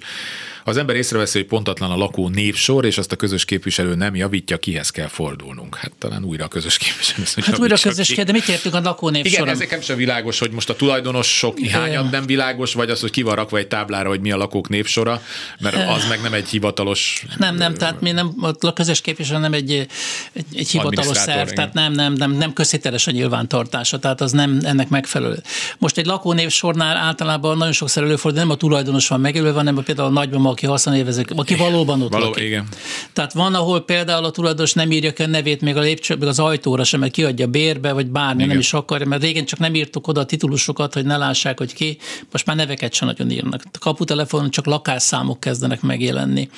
Az ember észreveszi, hogy pontatlan a lakó névsor, és azt a közös képviselő nem javítja, kihez kell fordulnunk. Hát talán újra a közös képviselő. Hát újra a közös képviselő, de mit értünk a lakó névsor? Igen, ezek sem világos, hogy most a tulajdonosok hányan nem világos, vagy az, hogy ki van rakva egy táblára, hogy mi a lakók népsora, mert az meg nem egy hivatalos... Nem, nem, tehát mi nem, a közös képviselő nem egy, egy, egy hivatalos szerv, igen. tehát nem, nem, nem, nem közhiteles a nyilvántartása, tehát az nem ennek megfelelő. Most egy lakónévsornál általában nagyon sokszor előfordul, nem a tulajdonos van megjelölve, hanem például a nagymama, aki használévezek, aki valóban ott Való, lakik. Igen. Tehát van, ahol például a tulajdonos nem írja ki a nevét még a lépcső, még az ajtóra sem, mert kiadja bérbe, vagy bármi, igen. nem is akarja, mert régen csak nem írtuk oda a titulusokat, hogy ne lássák, hogy ki, most már neveket sem nagyon írnak. A kaputelefonon csak lakásszámok kezdenek megjelenni.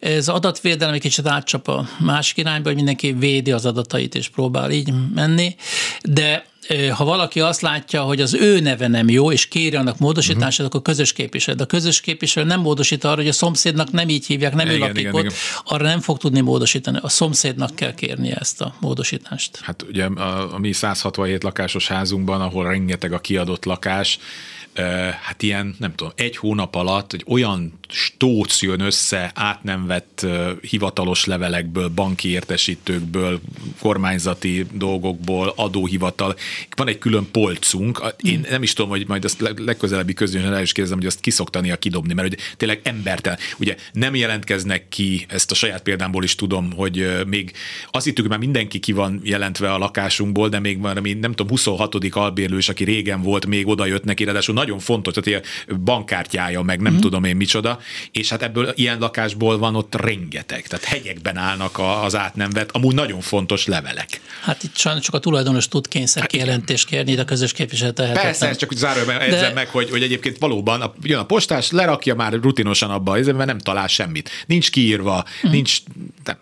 Ez adatvédelem egy kicsit átcsap a másik irányba, hogy mindenki védi az adatait és próbál így menni, de ha valaki azt látja, hogy az ő neve nem jó, és kéri annak módosítását, uh-huh. akkor közös képviselő. De a közös képviselő nem módosít arra, hogy a szomszédnak nem így hívják, nem igen, ő lakik igen, ott, igen. arra nem fog tudni módosítani. A szomszédnak kell kérni ezt a módosítást. Hát ugye a, a mi 167 lakásos házunkban, ahol rengeteg a kiadott lakás, hát ilyen, nem tudom, egy hónap alatt egy olyan stóc jön össze át nem vett hivatalos levelekből, banki értesítőkből, kormányzati dolgokból, adóhivatal. Van egy külön polcunk, én mm. nem is tudom, hogy majd azt legközelebbi közönsen el is kérdezem, hogy azt kiszoktania kidobni, mert hogy tényleg embertelen. Ugye nem jelentkeznek ki, ezt a saját példámból is tudom, hogy még azt hittük, hogy már mindenki ki van jelentve a lakásunkból, de még már nem tudom, 26. albérlős, aki régen volt, még oda jött neki, ráadásul nagyon fontos, tehát ilyen bankkártyája, meg nem mm. tudom én micsoda, és hát ebből ilyen lakásból van ott rengeteg, tehát hegyekben állnak az át nem vett, amúgy nagyon fontos levelek. Hát itt sajnos csak a tulajdonos tud kényszer kijelentést kérni, de a közös képviselő Persze, csak zárójelben edzem meg, hogy, hogy egyébként valóban a, jön a postás, lerakja már rutinosan abba, mert nem talál semmit. Nincs kiírva, mm. nincs, nem,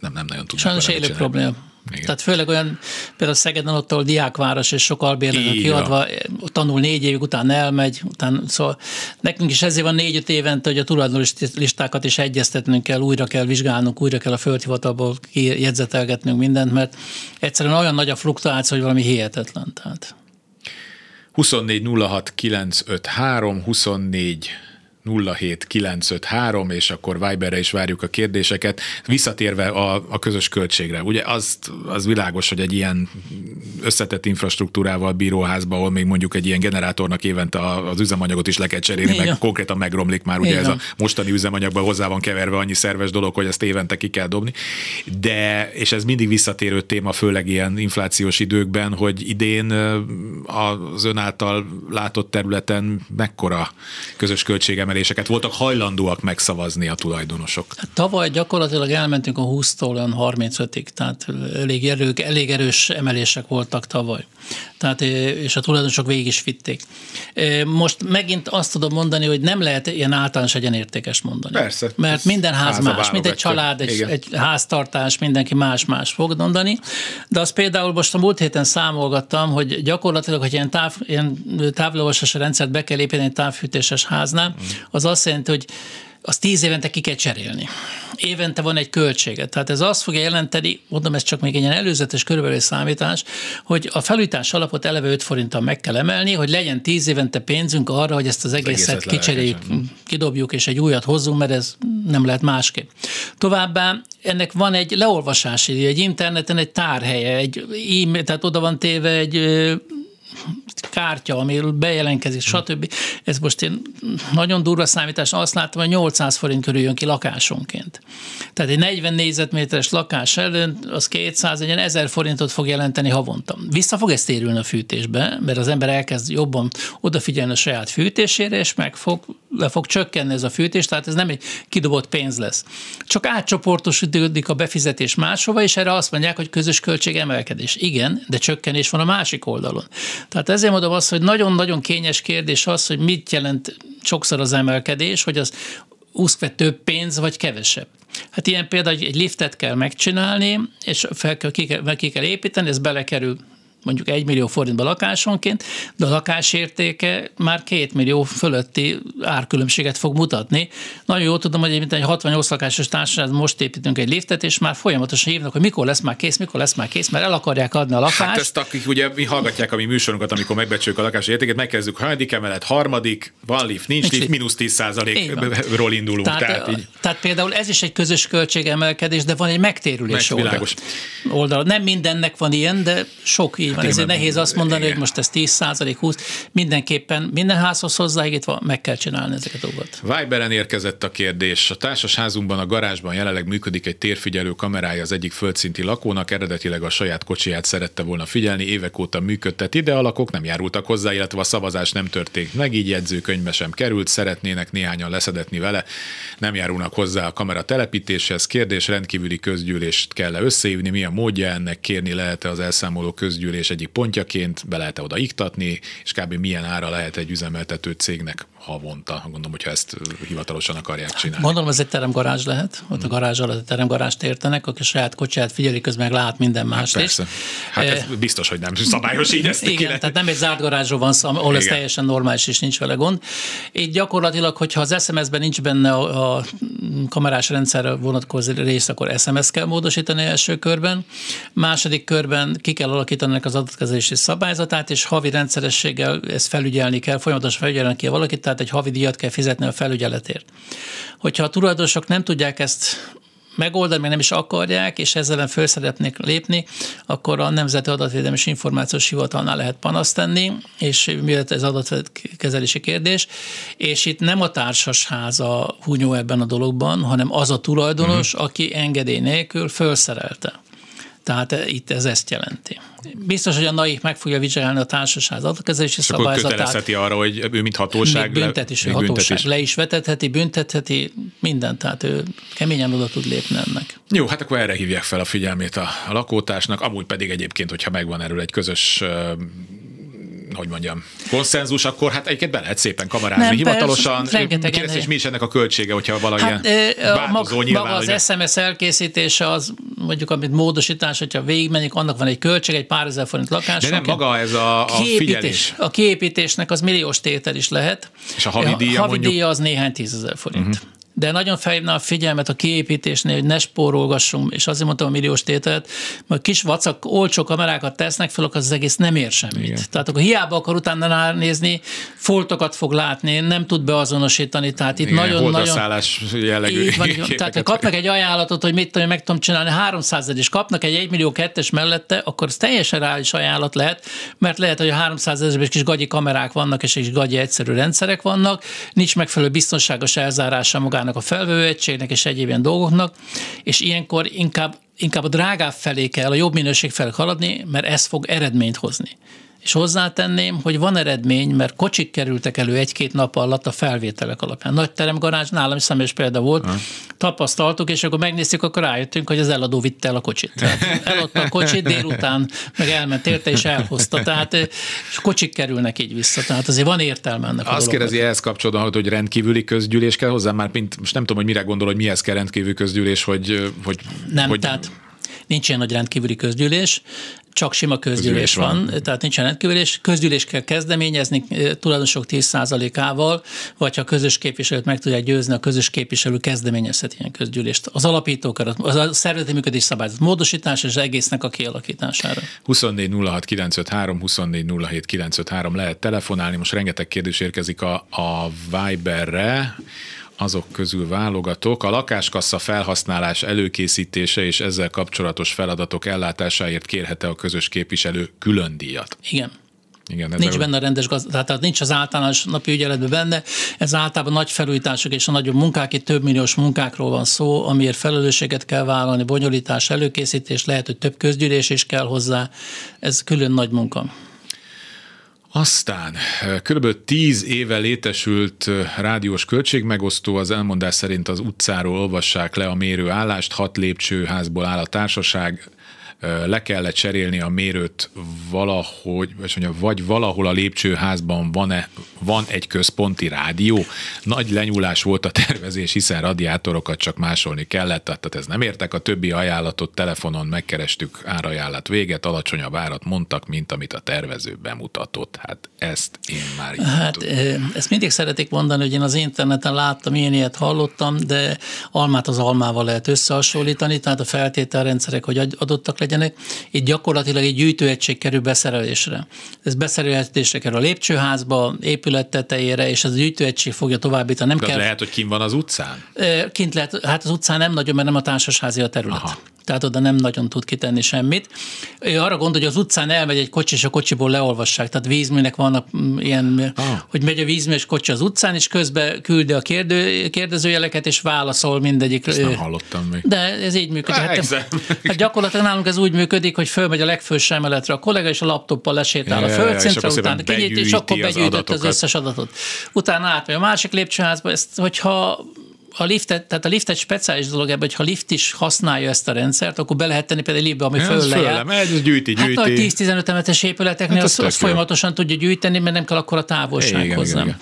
nem, nem nagyon tudnak Sajnos élő probléma. Igen. Tehát főleg olyan, például Szegeden ott, ahol diákváros és sok albérletnek kiadva, tanul négy évig, utána elmegy, utána, szóval nekünk is ezért van négy-öt évente, hogy a tulajdonos listákat is egyeztetnünk kell, újra kell vizsgálnunk, újra kell a földhivatalból jegyzetelgetnünk mindent, mert egyszerűen olyan nagy a fluktuáció, hogy valami hihetetlen. Tehát. 24 06 953, 24 07953, és akkor Viberre is várjuk a kérdéseket. Visszatérve a, a közös költségre, ugye az, az világos, hogy egy ilyen összetett infrastruktúrával bíróházba, ahol még mondjuk egy ilyen generátornak évente az üzemanyagot is le kell cserélni, meg konkrétan megromlik már, ugye Igen. ez a mostani üzemanyagban hozzá van keverve annyi szerves dolog, hogy ezt évente ki kell dobni. De, és ez mindig visszatérő téma, főleg ilyen inflációs időkben, hogy idén az ön által látott területen mekkora közös költsége emeléseket voltak hajlandóak megszavazni a tulajdonosok? Hát tavaly gyakorlatilag elmentünk a 20-tól 35-ig, tehát elég, erő, elég erős emelések voltak tavaly. Tehát, és a tulajdonosok végig is vitték. Most megint azt tudom mondani, hogy nem lehet ilyen általános egyenértékes mondani. Persze. Mert minden ház más, mint egy család, egy, egy háztartás, mindenki más-más fog mondani. De azt például most a múlt héten számolgattam, hogy gyakorlatilag, hogy ilyen, táv, ilyen távolvasási rendszert be kell építeni egy távfűtéses háznál, mm az azt jelenti, hogy az tíz évente ki kell cserélni. Évente van egy költsége. Tehát ez azt fogja jelenteni, mondom, ez csak még egy ilyen előzetes körülbelül számítás, hogy a felújítás alapot eleve 5 forinttal meg kell emelni, hogy legyen tíz évente pénzünk arra, hogy ezt az, az egészet, egészet kicseréljük, kidobjuk és egy újat hozzunk, mert ez nem lehet másképp. Továbbá ennek van egy leolvasási, egy interneten egy tárhelye, egy e tehát oda van téve egy kártya, ami bejelentkezik, stb. Ez most én nagyon durva számítás, azt láttam, hogy 800 forint körül jön ki lakásonként. Tehát egy 40 négyzetméteres lakás ellen az 200, egy 1000 forintot fog jelenteni havonta. Vissza fog ezt térülni a fűtésbe, mert az ember elkezd jobban odafigyelni a saját fűtésére, és meg fog, le fog csökkenni ez a fűtés, tehát ez nem egy kidobott pénz lesz. Csak átcsoportosítódik a befizetés máshova, és erre azt mondják, hogy közös költség emelkedés. Igen, de csökkenés van a másik oldalon. Tehát ezért mondom azt, hogy nagyon-nagyon kényes kérdés az, hogy mit jelent sokszor az emelkedés, hogy az úszkve több pénz, vagy kevesebb. Hát ilyen például egy liftet kell megcsinálni, és fel kell, ki, kell, ki kell építeni, ez belekerül mondjuk 1 millió forintba lakásonként, de a lakásértéke már 2 millió fölötti árkülönbséget fog mutatni. Nagyon jól tudom, hogy egy 68 lakásos társaság most építünk egy liftet, és már folyamatosan hívnak, hogy mikor lesz már kész, mikor lesz már kész, mert el akarják adni a lakást. Hát ezt akik ugye mi hallgatják a mi műsorunkat, amikor megbecsüljük a lakás értéket, megkezdjük, hanyadik emelet, harmadik, van lift, nincs, nincs lift, mínusz 10 ról indulunk. Tehát, tehát, így. tehát, például ez is egy közös költségemelkedés, de van egy megtérülés oldal. oldal. Nem mindennek van ilyen, de sok így van. Ezért nehéz azt mondani, igen. hogy most ez 10 százalék, 20. Mindenképpen minden házhoz hozzáigítva meg kell csinálni ezeket a dolgokat. Viberen érkezett a kérdés. A társasházunkban a garázsban jelenleg működik egy térfigyelő kamerája az egyik földszinti lakónak. Eredetileg a saját kocsiját szerette volna figyelni, évek óta működteti, de a lakók nem járultak hozzá, illetve a szavazás nem történt meg, így jegyzőkönyvbe sem került, szeretnének néhányan leszedetni vele, nem járulnak hozzá a kamera telepítéshez. Kérdés rendkívüli közgyűlést kell összehívni, mi a módja ennek, kérni lehet-e az elszámoló közgyűlés fizetés egyik pontjaként, be lehet -e oda iktatni, és kb. milyen ára lehet egy üzemeltető cégnek havonta, gondolom, hogyha ezt hivatalosan akarják csinálni. Gondolom, ez egy teremgarázs lehet, ott a hmm. garázs alatt a teremgarást értenek, aki saját kocsát figyeli, közben meg lát minden más hát persze. Hát ez e, biztos, hogy nem szabályos így ezt Igen, tehát nem egy zárt garázsról van szó, ahol ez teljesen normális és nincs vele gond. Így gyakorlatilag, hogyha az SMS-ben nincs benne a, a kamerás rendszerre vonatkozó rész, akkor SMS kell módosítani első körben. Második körben ki kell alakítani az adatkezelési szabályzatát, és havi rendszerességgel ezt felügyelni kell, folyamatosan felügyelni kell valakit, tehát egy havi díjat kell fizetni a felügyeletért. Hogyha a tulajdonosok nem tudják ezt megoldani, még nem is akarják, és ezzel ellen föl szeretnék lépni, akkor a Nemzeti Adatvédelmi és Információs Hivatalnál lehet panaszt tenni, és mivel ez adatkezelési kérdés, és itt nem a társasház a hunyó ebben a dologban, hanem az a tulajdonos, uh-huh. aki engedély nélkül felszerelte. Tehát itt ez ezt jelenti. Biztos, hogy a NAIK meg fogja vizsgálni a társaság adatkezelési szabályzatát. És arra, hogy ő mint hatóság még büntet is, le, hatóság büntet is. le is vetetheti, büntetheti, mindent, tehát ő keményen oda tud lépni ennek. Jó, hát akkor erre hívják fel a figyelmét a, a lakótársnak, amúgy pedig egyébként, hogyha megvan erről egy közös hogy mondjam, konszenzus, akkor hát egyébként be lehet szépen kamarázni. Nem, Hivatalosan persze, rengetegen- kérdez, és mi is ennek a költsége, hogyha valamilyen Hát, változó mag, nyilván. maga az SMS elkészítése, az mondjuk, amit módosítás, hogyha végigmenik, annak van egy költség, egy pár ezer forint lakás. De nem maga ez a, a figyelés. A kiépítésnek az milliós tétel is lehet. És a havidíja a mondjuk? Havidíja az néhány tízezer forint. Uh-huh. De nagyon felhívna a figyelmet a kiépítésnél, hogy ne spórolgassunk, és azért mondtam a milliós tételt, mert kis vacak, olcsó kamerákat tesznek fel, akkor az egész nem ér semmit. Igen. Tehát akkor hiába akar utána nézni, foltokat fog látni, nem tud beazonosítani, tehát itt nagyon-nagyon... jellegű Így van. Tehát ha kapnak egy ajánlatot, hogy mit tudom, meg tudom csinálni 300 és kapnak egy 1 millió kettes mellette, akkor ez teljesen reális ajánlat lehet, mert lehet, hogy a 300 ezeres kis gagyi kamerák vannak, és kis gagyi egyszerű rendszerek vannak, nincs megfelelő biztonságos elzárása magának a felvevőegységnek és egyéb ilyen dolgoknak, és ilyenkor inkább, inkább a drágább felé kell, a jobb minőség felé haladni, mert ez fog eredményt hozni. És hozzátenném, hogy van eredmény, mert kocsik kerültek elő egy-két nap alatt a felvételek alapján. Nagy teremgarázs, nálam is személyes példa volt, tapasztaltuk, és akkor megnéztük, akkor rájöttünk, hogy az eladó vitte el a kocsit. Tehát eladta a kocsit, délután meg elment érte és elhozta. Tehát eh, és kocsik kerülnek így vissza. Tehát azért van értelme ennek a Azt dolognak. kérdezi ehhez kapcsolódóan, hogy rendkívüli közgyűlés kell hozzá, már mint, most nem tudom, hogy mire gondol, hogy mihez kell rendkívüli közgyűlés, hogy, hogy Nem, hogy, tehát nincs ilyen nagy rendkívüli közgyűlés, csak sima közgyűlés, Közgyűlés van. van, tehát nincsen rendkívülés. Közgyűlés kell kezdeményezni eh, tulajdonosok 10%-ával, vagy ha a közös képviselőt meg tudják győzni, a közös képviselő kezdeményezhet ilyen közgyűlést. Az alapítók, az a szervezeti működés szabályzat módosítás és az egésznek a kialakítására. 24 06 953, 24 07 953 lehet telefonálni. Most rengeteg kérdés érkezik a, a Viberre azok közül válogatok. A lakáskassa felhasználás előkészítése és ezzel kapcsolatos feladatok ellátásáért kérhet-e a közös képviselő külön díjat? Igen. Igen, ez Nincs a- benne a rendes gazdaság, tehát nincs az általános napi ügyeletben benne. Ez általában nagy felújítások és a nagyobb munkák, itt több milliós munkákról van szó, amiért felelősséget kell vállalni, bonyolítás, előkészítés, lehet, hogy több közgyűlés is kell hozzá. Ez külön nagy munka. Aztán kb. 10 éve létesült rádiós költségmegosztó, az elmondás szerint az utcáról olvassák le a mérőállást, hat lépcsőházból áll a társaság, le kellett cserélni a mérőt valahogy, vagy, mondja, vagy valahol a lépcsőházban van-e, van egy központi rádió. Nagy lenyúlás volt a tervezés, hiszen radiátorokat csak másolni kellett, tehát ez nem értek. A többi ajánlatot telefonon megkerestük, árajánlat véget, alacsonyabb árat mondtak, mint amit a tervező bemutatott. Hát ezt én már Hát tudom. ezt mindig szeretik mondani, hogy én az interneten láttam, én ilyet hallottam, de almát az almával lehet összehasonlítani, tehát a feltételrendszerek, hogy ad- adottak legyenek. Itt gyakorlatilag egy gyűjtőegység kerül beszerelésre. Ez beszerelésre kerül a lépcsőházba, épület tetejére, és ez a gyűjtőegység fogja továbbítani. Nem De az kell lehet, hogy kim van az utcán? Kint lehet, hát az utcán nem nagyon, mert nem a társasházi a terület. Aha. Tehát oda nem nagyon tud kitenni semmit. Ő arra gondol, hogy az utcán elmegy egy kocsi, és a kocsiból leolvassák. Tehát vízműnek vannak mm, ilyen, Ah. hogy megy a vízműs kocsi az utcán, és közben küldi a kérdő, kérdezőjeleket, és válaszol mindegyik. Ezt nem hallottam még. de ez így működik. Hát, hát gyakorlatilag nálunk ez úgy működik, hogy fölmegy a legfős emeletre a kollega, és a laptoppal lesétál Ja, a ja, ja, földszintre, akkor utána kinyit, és akkor az begyűjtött az, adatokat. összes adatot. Utána átmegy a másik lépcsőházba, ezt, hogyha a liftet, tehát a lift egy speciális dolog ebben, hogy ha lift is használja ezt a rendszert, akkor be lehet tenni például egy liftbe, ami föl lejár. ez gyűjti, Hát gyűjti. nagy 10-15 emetes épületeknél Hát az az, az folyamatosan tudja gyűjteni, mert nem kell akkor a távolság Igen, hozzá. igen, igen.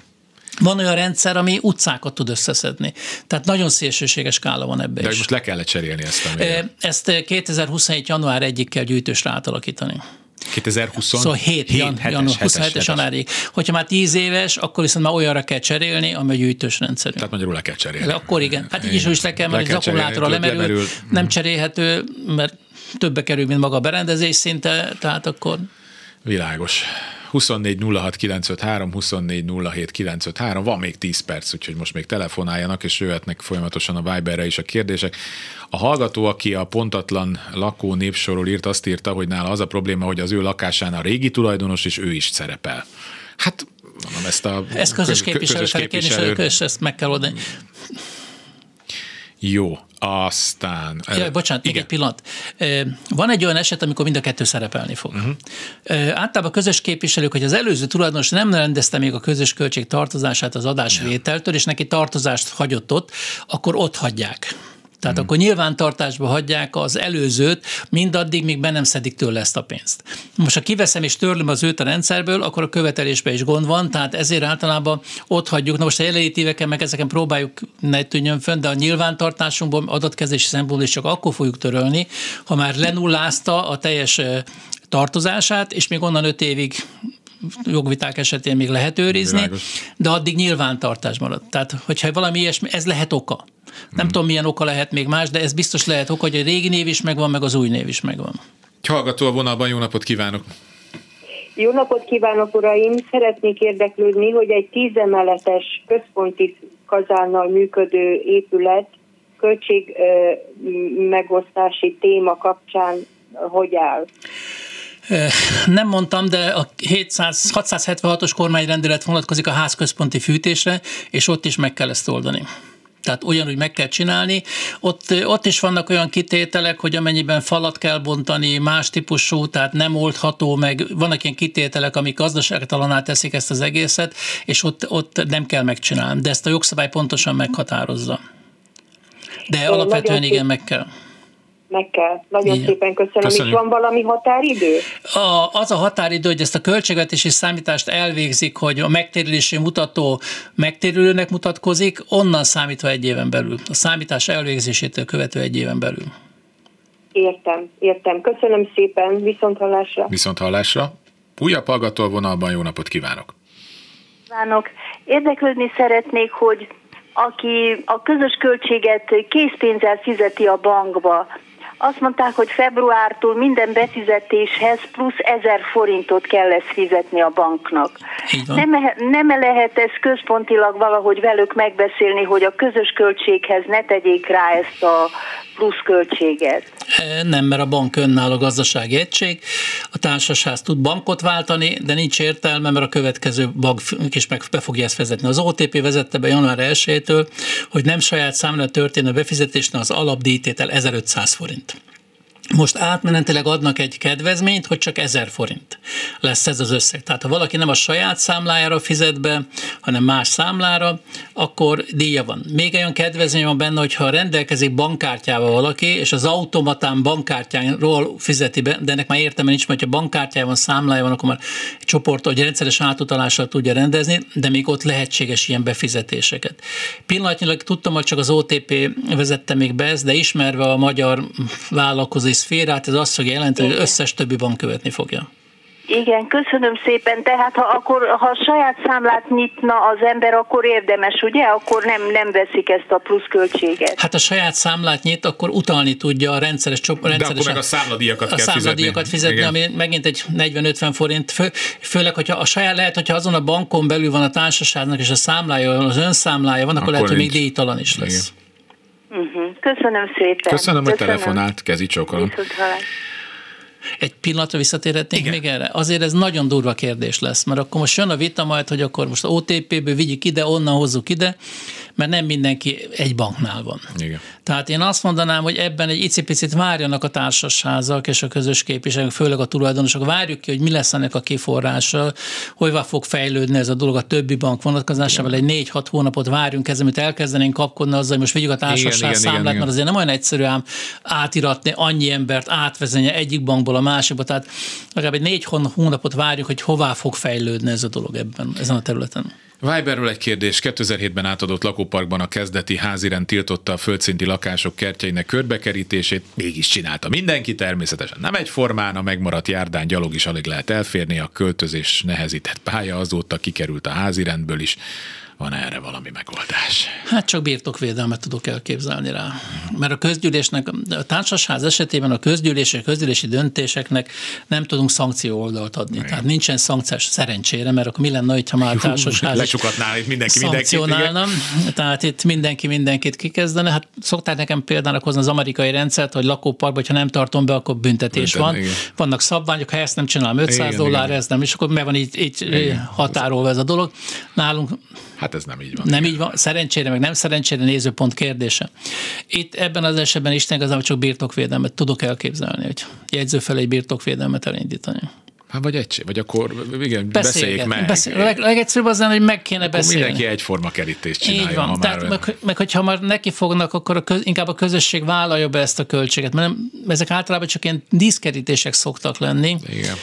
Van olyan rendszer, ami utcákat tud összeszedni. Tehát nagyon szélsőséges skála van ebben De is. most le kellett cserélni ezt a. E, Ezt 2027. január 1 kell gyűjtősre átalakítani. 2020? Szóval 7, jan, január hetes, 27 hetes. januárig. Hogyha már 10 éves, akkor viszont már olyanra kell cserélni, ami a gyűjtős rendszerű. Tehát magyarul le kell cserélni. De akkor igen. Hát így is úgy le kell, mert az akkumulátorra cserélni, lemerül, lemerül. nem cserélhető, mert többe kerül, mint maga a berendezés szinte, tehát akkor Világos. 24 06 953, 24 07 953, van még 10 perc, úgyhogy most még telefonáljanak, és jöhetnek folyamatosan a Viberre is a kérdések. A hallgató, aki a pontatlan lakó népsorról írt, azt írta, hogy nála az a probléma, hogy az ő lakásán a régi tulajdonos, és ő is szerepel. Hát, mondom, ezt a ezt közös köz- képviselő és képviselő- és ezt meg kell oldani. Jó, aztán... Ja, bocsánat, még igen. egy pillanat. Van egy olyan eset, amikor mind a kettő szerepelni fog. Uh-huh. Általában a közös képviselők, hogy az előző tulajdonos nem rendezte még a közös költség tartozását az adásvételtől, és neki tartozást hagyott ott, akkor ott hagyják. Tehát hmm. akkor nyilvántartásba hagyják az előzőt, mindaddig, míg be nem szedik tőle ezt a pénzt. Most ha kiveszem és törlöm az őt a rendszerből, akkor a követelésben is gond van, tehát ezért általában ott hagyjuk. Na most a jelenlétíveken meg ezeken próbáljuk ne tűnjön fönn, de a nyilvántartásunkból adatkezési szempontból is csak akkor fogjuk törölni, ha már lenullázta a teljes tartozását, és még onnan öt évig jogviták esetén még lehet őrizni, Világos. de addig nyilvántartás marad. Tehát, hogyha valami ilyesmi, ez lehet oka. Nem hmm. tudom, milyen oka lehet még más, de ez biztos lehet oka, hogy a régi név is megvan, meg az új név is megvan. Hallgató a vonalban, jó napot kívánok! Jó napot kívánok, uraim! Szeretnék érdeklődni, hogy egy tízemeletes központi kazánnal működő épület költség megosztási téma kapcsán hogy áll? Nem mondtam, de a 700, 676-os kormányrendelet vonatkozik a házközponti fűtésre, és ott is meg kell ezt oldani tehát ugyanúgy meg kell csinálni. Ott, ott is vannak olyan kitételek, hogy amennyiben falat kell bontani, más típusú, tehát nem oldható, meg vannak ilyen kitételek, amik gazdaságtalaná teszik ezt az egészet, és ott, ott nem kell megcsinálni. De ezt a jogszabály pontosan meghatározza. De alapvetően igen, meg kell meg kell. Nagyon Igen. szépen köszönöm. Köszönjük. És van valami határidő? A, az a határidő, hogy ezt a költségvetési számítást elvégzik, hogy a megtérülési mutató megtérülőnek mutatkozik, onnan számítva egy éven belül. A számítás elvégzésétől követő egy éven belül. Értem, értem. Köszönöm szépen. Viszont hallásra. Viszont hallásra. Újabb hallgató vonalban jó napot kívánok. Kívánok. Érdeklődni szeretnék, hogy aki a közös költséget készpénzzel fizeti a bankba, azt mondták, hogy februártól minden befizetéshez plusz 1000 forintot kell ezt fizetni a banknak. Nem, nem lehet ez központilag valahogy velük megbeszélni, hogy a közös költséghez ne tegyék rá ezt a plusz költséget? Nem, mert a bank önálló gazdasági egység, a társasház tud bankot váltani, de nincs értelme, mert a következő bank is meg be fogja ezt vezetni. Az OTP vezette be január 1-től, hogy nem saját számra történő befizetésnél az alapdíjtétel 1500 forint. Most átmenetileg adnak egy kedvezményt, hogy csak 1000 forint lesz ez az összeg. Tehát ha valaki nem a saját számlájára fizet be, hanem más számlára, akkor díja van. Még olyan kedvezmény van benne, hogyha rendelkezik bankkártyával valaki, és az automatán bankkártyáról fizeti be, de ennek már értelme nincs, mert ha bankkártyával számlája van, akkor már egy csoport, hogy rendszeres átutalással tudja rendezni, de még ott lehetséges ilyen befizetéseket. Pillanatnyilag tudtam, hogy csak az OTP vezette még be ezt, de ismerve a magyar vállalkozói szférát, ez azt fogja jelenteni, hogy az összes többi bank követni fogja. Igen, köszönöm szépen. Tehát ha, akkor, ha saját számlát nyitna az ember, akkor érdemes, ugye? Akkor nem, nem veszik ezt a pluszköltséget. Hát a saját számlát nyit, akkor utalni tudja a rendszeres csoport. De akkor meg a számladíjakat a kell számladíjakat fizetni. fizetni ami megint egy 40-50 forint. Fő, főleg, hogyha a saját, lehet, hogyha azon a bankon belül van a társaságnak, és a számlája, az önszámlája van, akkor, akkor lehet, hogy még díjtalan is lesz. Igen. Uh-huh. Köszönöm szépen. Köszönöm, hogy telefonált, kezi csókolom. Egy pillanatra visszatérhetnénk Igen. még erre. Azért ez nagyon durva kérdés lesz, mert akkor most jön a vita majd, hogy akkor most OTP-ből vigyük ide, onnan hozzuk ide, mert nem mindenki egy banknál van. Igen. Tehát én azt mondanám, hogy ebben egy icipicit várjanak a társasházak és a közös képviselők, főleg a tulajdonosok, várjuk ki, hogy mi lesz ennek a kiforrása, hogy fog fejlődni ez a dolog a többi bank vonatkozásával, egy négy-hat hónapot várjunk ezzel, amit elkezdenénk kapkodni azzal, hogy most vigyük a társaság számlát, igen, mert azért nem olyan egyszerű ám átiratni annyi embert, átvezetni egyik bankból a másikba, tehát legalább egy négy hónapot várjuk, hogy hová fog fejlődni ez a dolog ebben, ezen a területen. Viberről egy kérdés. 2007-ben átadott lakóparkban a kezdeti házirend tiltotta a földszinti lakások kertjeinek körbekerítését, mégis csinálta mindenki, természetesen nem egyformán, a megmaradt járdán gyalog is alig lehet elférni, a költözés nehezített pálya azóta kikerült a házirendből is. Van erre valami megoldás? Hát csak birtokvédelmet tudok elképzelni rá. Mert a közgyűlésnek, a társasház esetében a közgyűlések, közgyűlési döntéseknek nem tudunk szankció oldalt adni. Igen. Tehát nincsen szankciós szerencsére, mert akkor mi lenne, ha már a társasház Lecsukatnál itt mindenki szankcionálna. Mindenkit, Tehát itt mindenki mindenkit kikezdene. Hát szokták nekem példának hozni az amerikai rendszert, hogy lakóparkban, ha nem tartom be, akkor büntetés Büntet, van. Igen. Vannak szabványok, ha ezt nem csinálom 500 igen, dollár, igen. ez nem, és akkor meg van így, így határolva ez a dolog. Nálunk Hát ez nem így van. Nem igen. így van. Szerencsére, meg nem szerencsére nézőpont kérdése. Itt ebben az esetben Isten igazából csak birtokvédelmet tudok elképzelni, hogy jegyző fel egy birtokvédelmet elindítani. Hát vagy egy, vagy akkor igen, beszéljék meg. Beszél, leg, legegyszerűbb az lenne, hogy meg kéne akkor beszélni. mindenki egyforma kerítést csinálja. Így van, ha tehát már meg, meg, hogyha már neki fognak, akkor a köz, inkább a közösség vállalja be ezt a költséget, mert nem, ezek általában csak ilyen díszkerítések szoktak lenni. Igen.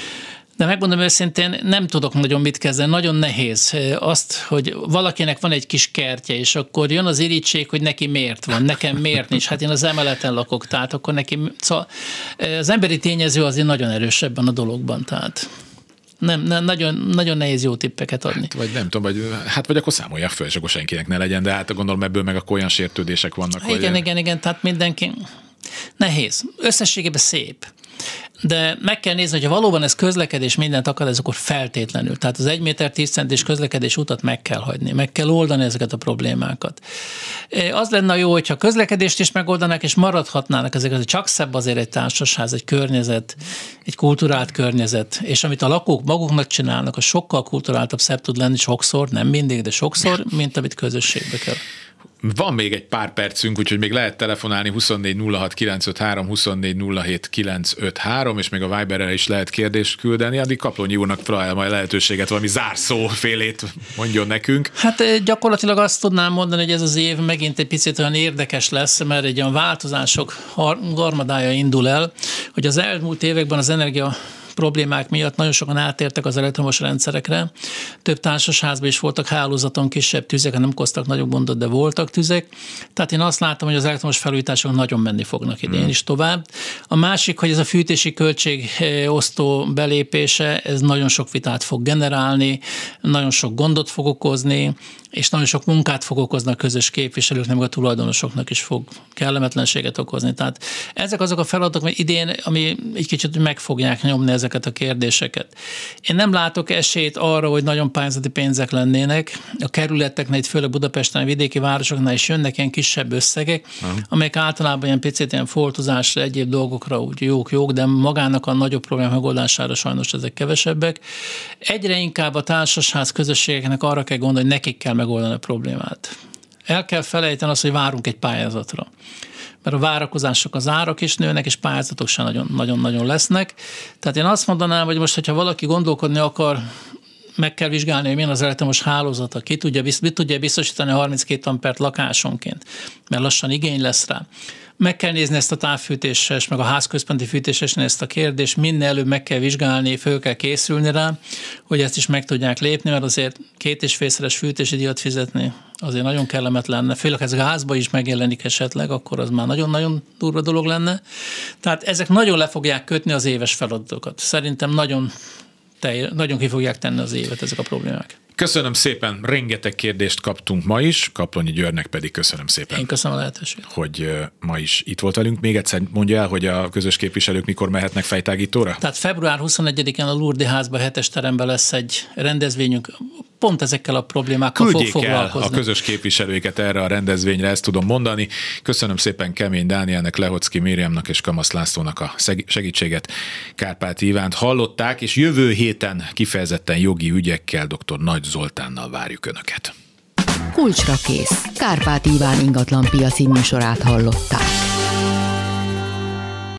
De megmondom őszintén, nem tudok nagyon mit kezdeni, nagyon nehéz azt, hogy valakinek van egy kis kertje, és akkor jön az irítség, hogy neki miért van, nekem miért nincs. Hát én az emeleten lakok, tehát akkor neki... Szóval az emberi tényező azért nagyon erős ebben a dologban, tehát nem, nem nagyon, nagyon nehéz jó tippeket adni. Hát, vagy nem tudom, vagy, hát vagy akkor számolják föl, és akkor senkinek ne legyen, de hát gondolom ebből meg akkor olyan sértődések vannak. Igen, hogy... igen, igen, tehát mindenki nehéz. Összességében szép. De meg kell nézni, hogy ha valóban ez közlekedés mindent akar, ez akkor feltétlenül. Tehát az 1 méter 10 centis közlekedés utat meg kell hagyni, meg kell oldani ezeket a problémákat. Az lenne jó, hogyha közlekedést is megoldanák, és maradhatnának ezek, csak szebb azért egy társasház, egy környezet, egy kulturált környezet, és amit a lakók maguknak csinálnak, az sokkal kulturáltabb, szebb tud lenni sokszor, nem mindig, de sokszor, mint amit közösségbe kell. Van még egy pár percünk, úgyhogy még lehet telefonálni 24 06 953, 24 07 953, és még a Viberre is lehet kérdést küldeni. Addig Kaplonyi úrnak talál majd lehetőséget, valami zárszó félét mondjon nekünk. Hát eh, gyakorlatilag azt tudnám mondani, hogy ez az év megint egy picit olyan érdekes lesz, mert egy olyan változások garmadája indul el, hogy az elmúlt években az energia problémák miatt nagyon sokan átértek az elektromos rendszerekre. Több társasházban is voltak hálózaton kisebb tüzek, nem okoztak nagyobb gondot, de voltak tüzek. Tehát én azt látom, hogy az elektromos felújítások nagyon menni fognak idén hmm. is tovább. A másik, hogy ez a fűtési költség eh, osztó belépése, ez nagyon sok vitát fog generálni, nagyon sok gondot fog okozni, és nagyon sok munkát fog okozni a közös képviselőknek, meg a tulajdonosoknak is fog kellemetlenséget okozni. Tehát ezek azok a feladatok, hogy idén, ami egy kicsit meg fogják nyomni ezeket a kérdéseket. Én nem látok esélyt arra, hogy nagyon pályázati pénzek lennének. A kerületeknél, itt főleg Budapesten, a vidéki városoknál is jönnek ilyen kisebb összegek, uh-huh. amelyek általában ilyen picit ilyen foltozásra, egyéb dolgokra úgy jók, jók, de magának a nagyobb probléma megoldására sajnos ezek kevesebbek. Egyre inkább a társasház közösségeknek arra kell gondolni, hogy nekik kell megoldani a problémát. El kell felejteni azt, hogy várunk egy pályázatra. Mert a várakozások az árak is nőnek, és pályázatok sem nagyon-nagyon lesznek. Tehát én azt mondanám, hogy most, hogyha valaki gondolkodni akar, meg kell vizsgálni, hogy milyen az elektromos hálózata, ki tudja, mit tudja biztosítani 32 ampert lakásonként, mert lassan igény lesz rá meg kell nézni ezt a távfűtéses, meg a házközponti fűtéses ezt a kérdést, minél előbb meg kell vizsgálni, föl kell készülni rá, hogy ezt is meg tudják lépni, mert azért két és félszeres fűtési díjat fizetni azért nagyon kellemetlen lenne, főleg ez gázba is megjelenik esetleg, akkor az már nagyon-nagyon durva dolog lenne. Tehát ezek nagyon le fogják kötni az éves feladatokat. Szerintem nagyon, nagyon ki fogják tenni az évet ezek a problémák. Köszönöm szépen, rengeteg kérdést kaptunk ma is, Kaplonyi Györnek pedig köszönöm szépen. Én köszönöm a lehetőséget. Hogy ma is itt volt velünk. Még egyszer mondja el, hogy a közös képviselők mikor mehetnek fejtágítóra? Tehát február 21-én a Lourdes házba hetes teremben lesz egy rendezvényünk, pont ezekkel a problémákkal Küldjék fog foglalkozni. el a közös képviselőket erre a rendezvényre, ezt tudom mondani. Köszönöm szépen Kemény Dánielnek, Lehocki Mériamnak és Kamasz Lászlónak a segítséget. Kárpát Ivánt hallották, és jövő héten kifejezetten jogi ügyekkel dr. Nagy Zoltánnal várjuk Önöket. Kulcsra kész. Kárpát Iván ingatlan piaci műsorát hallották.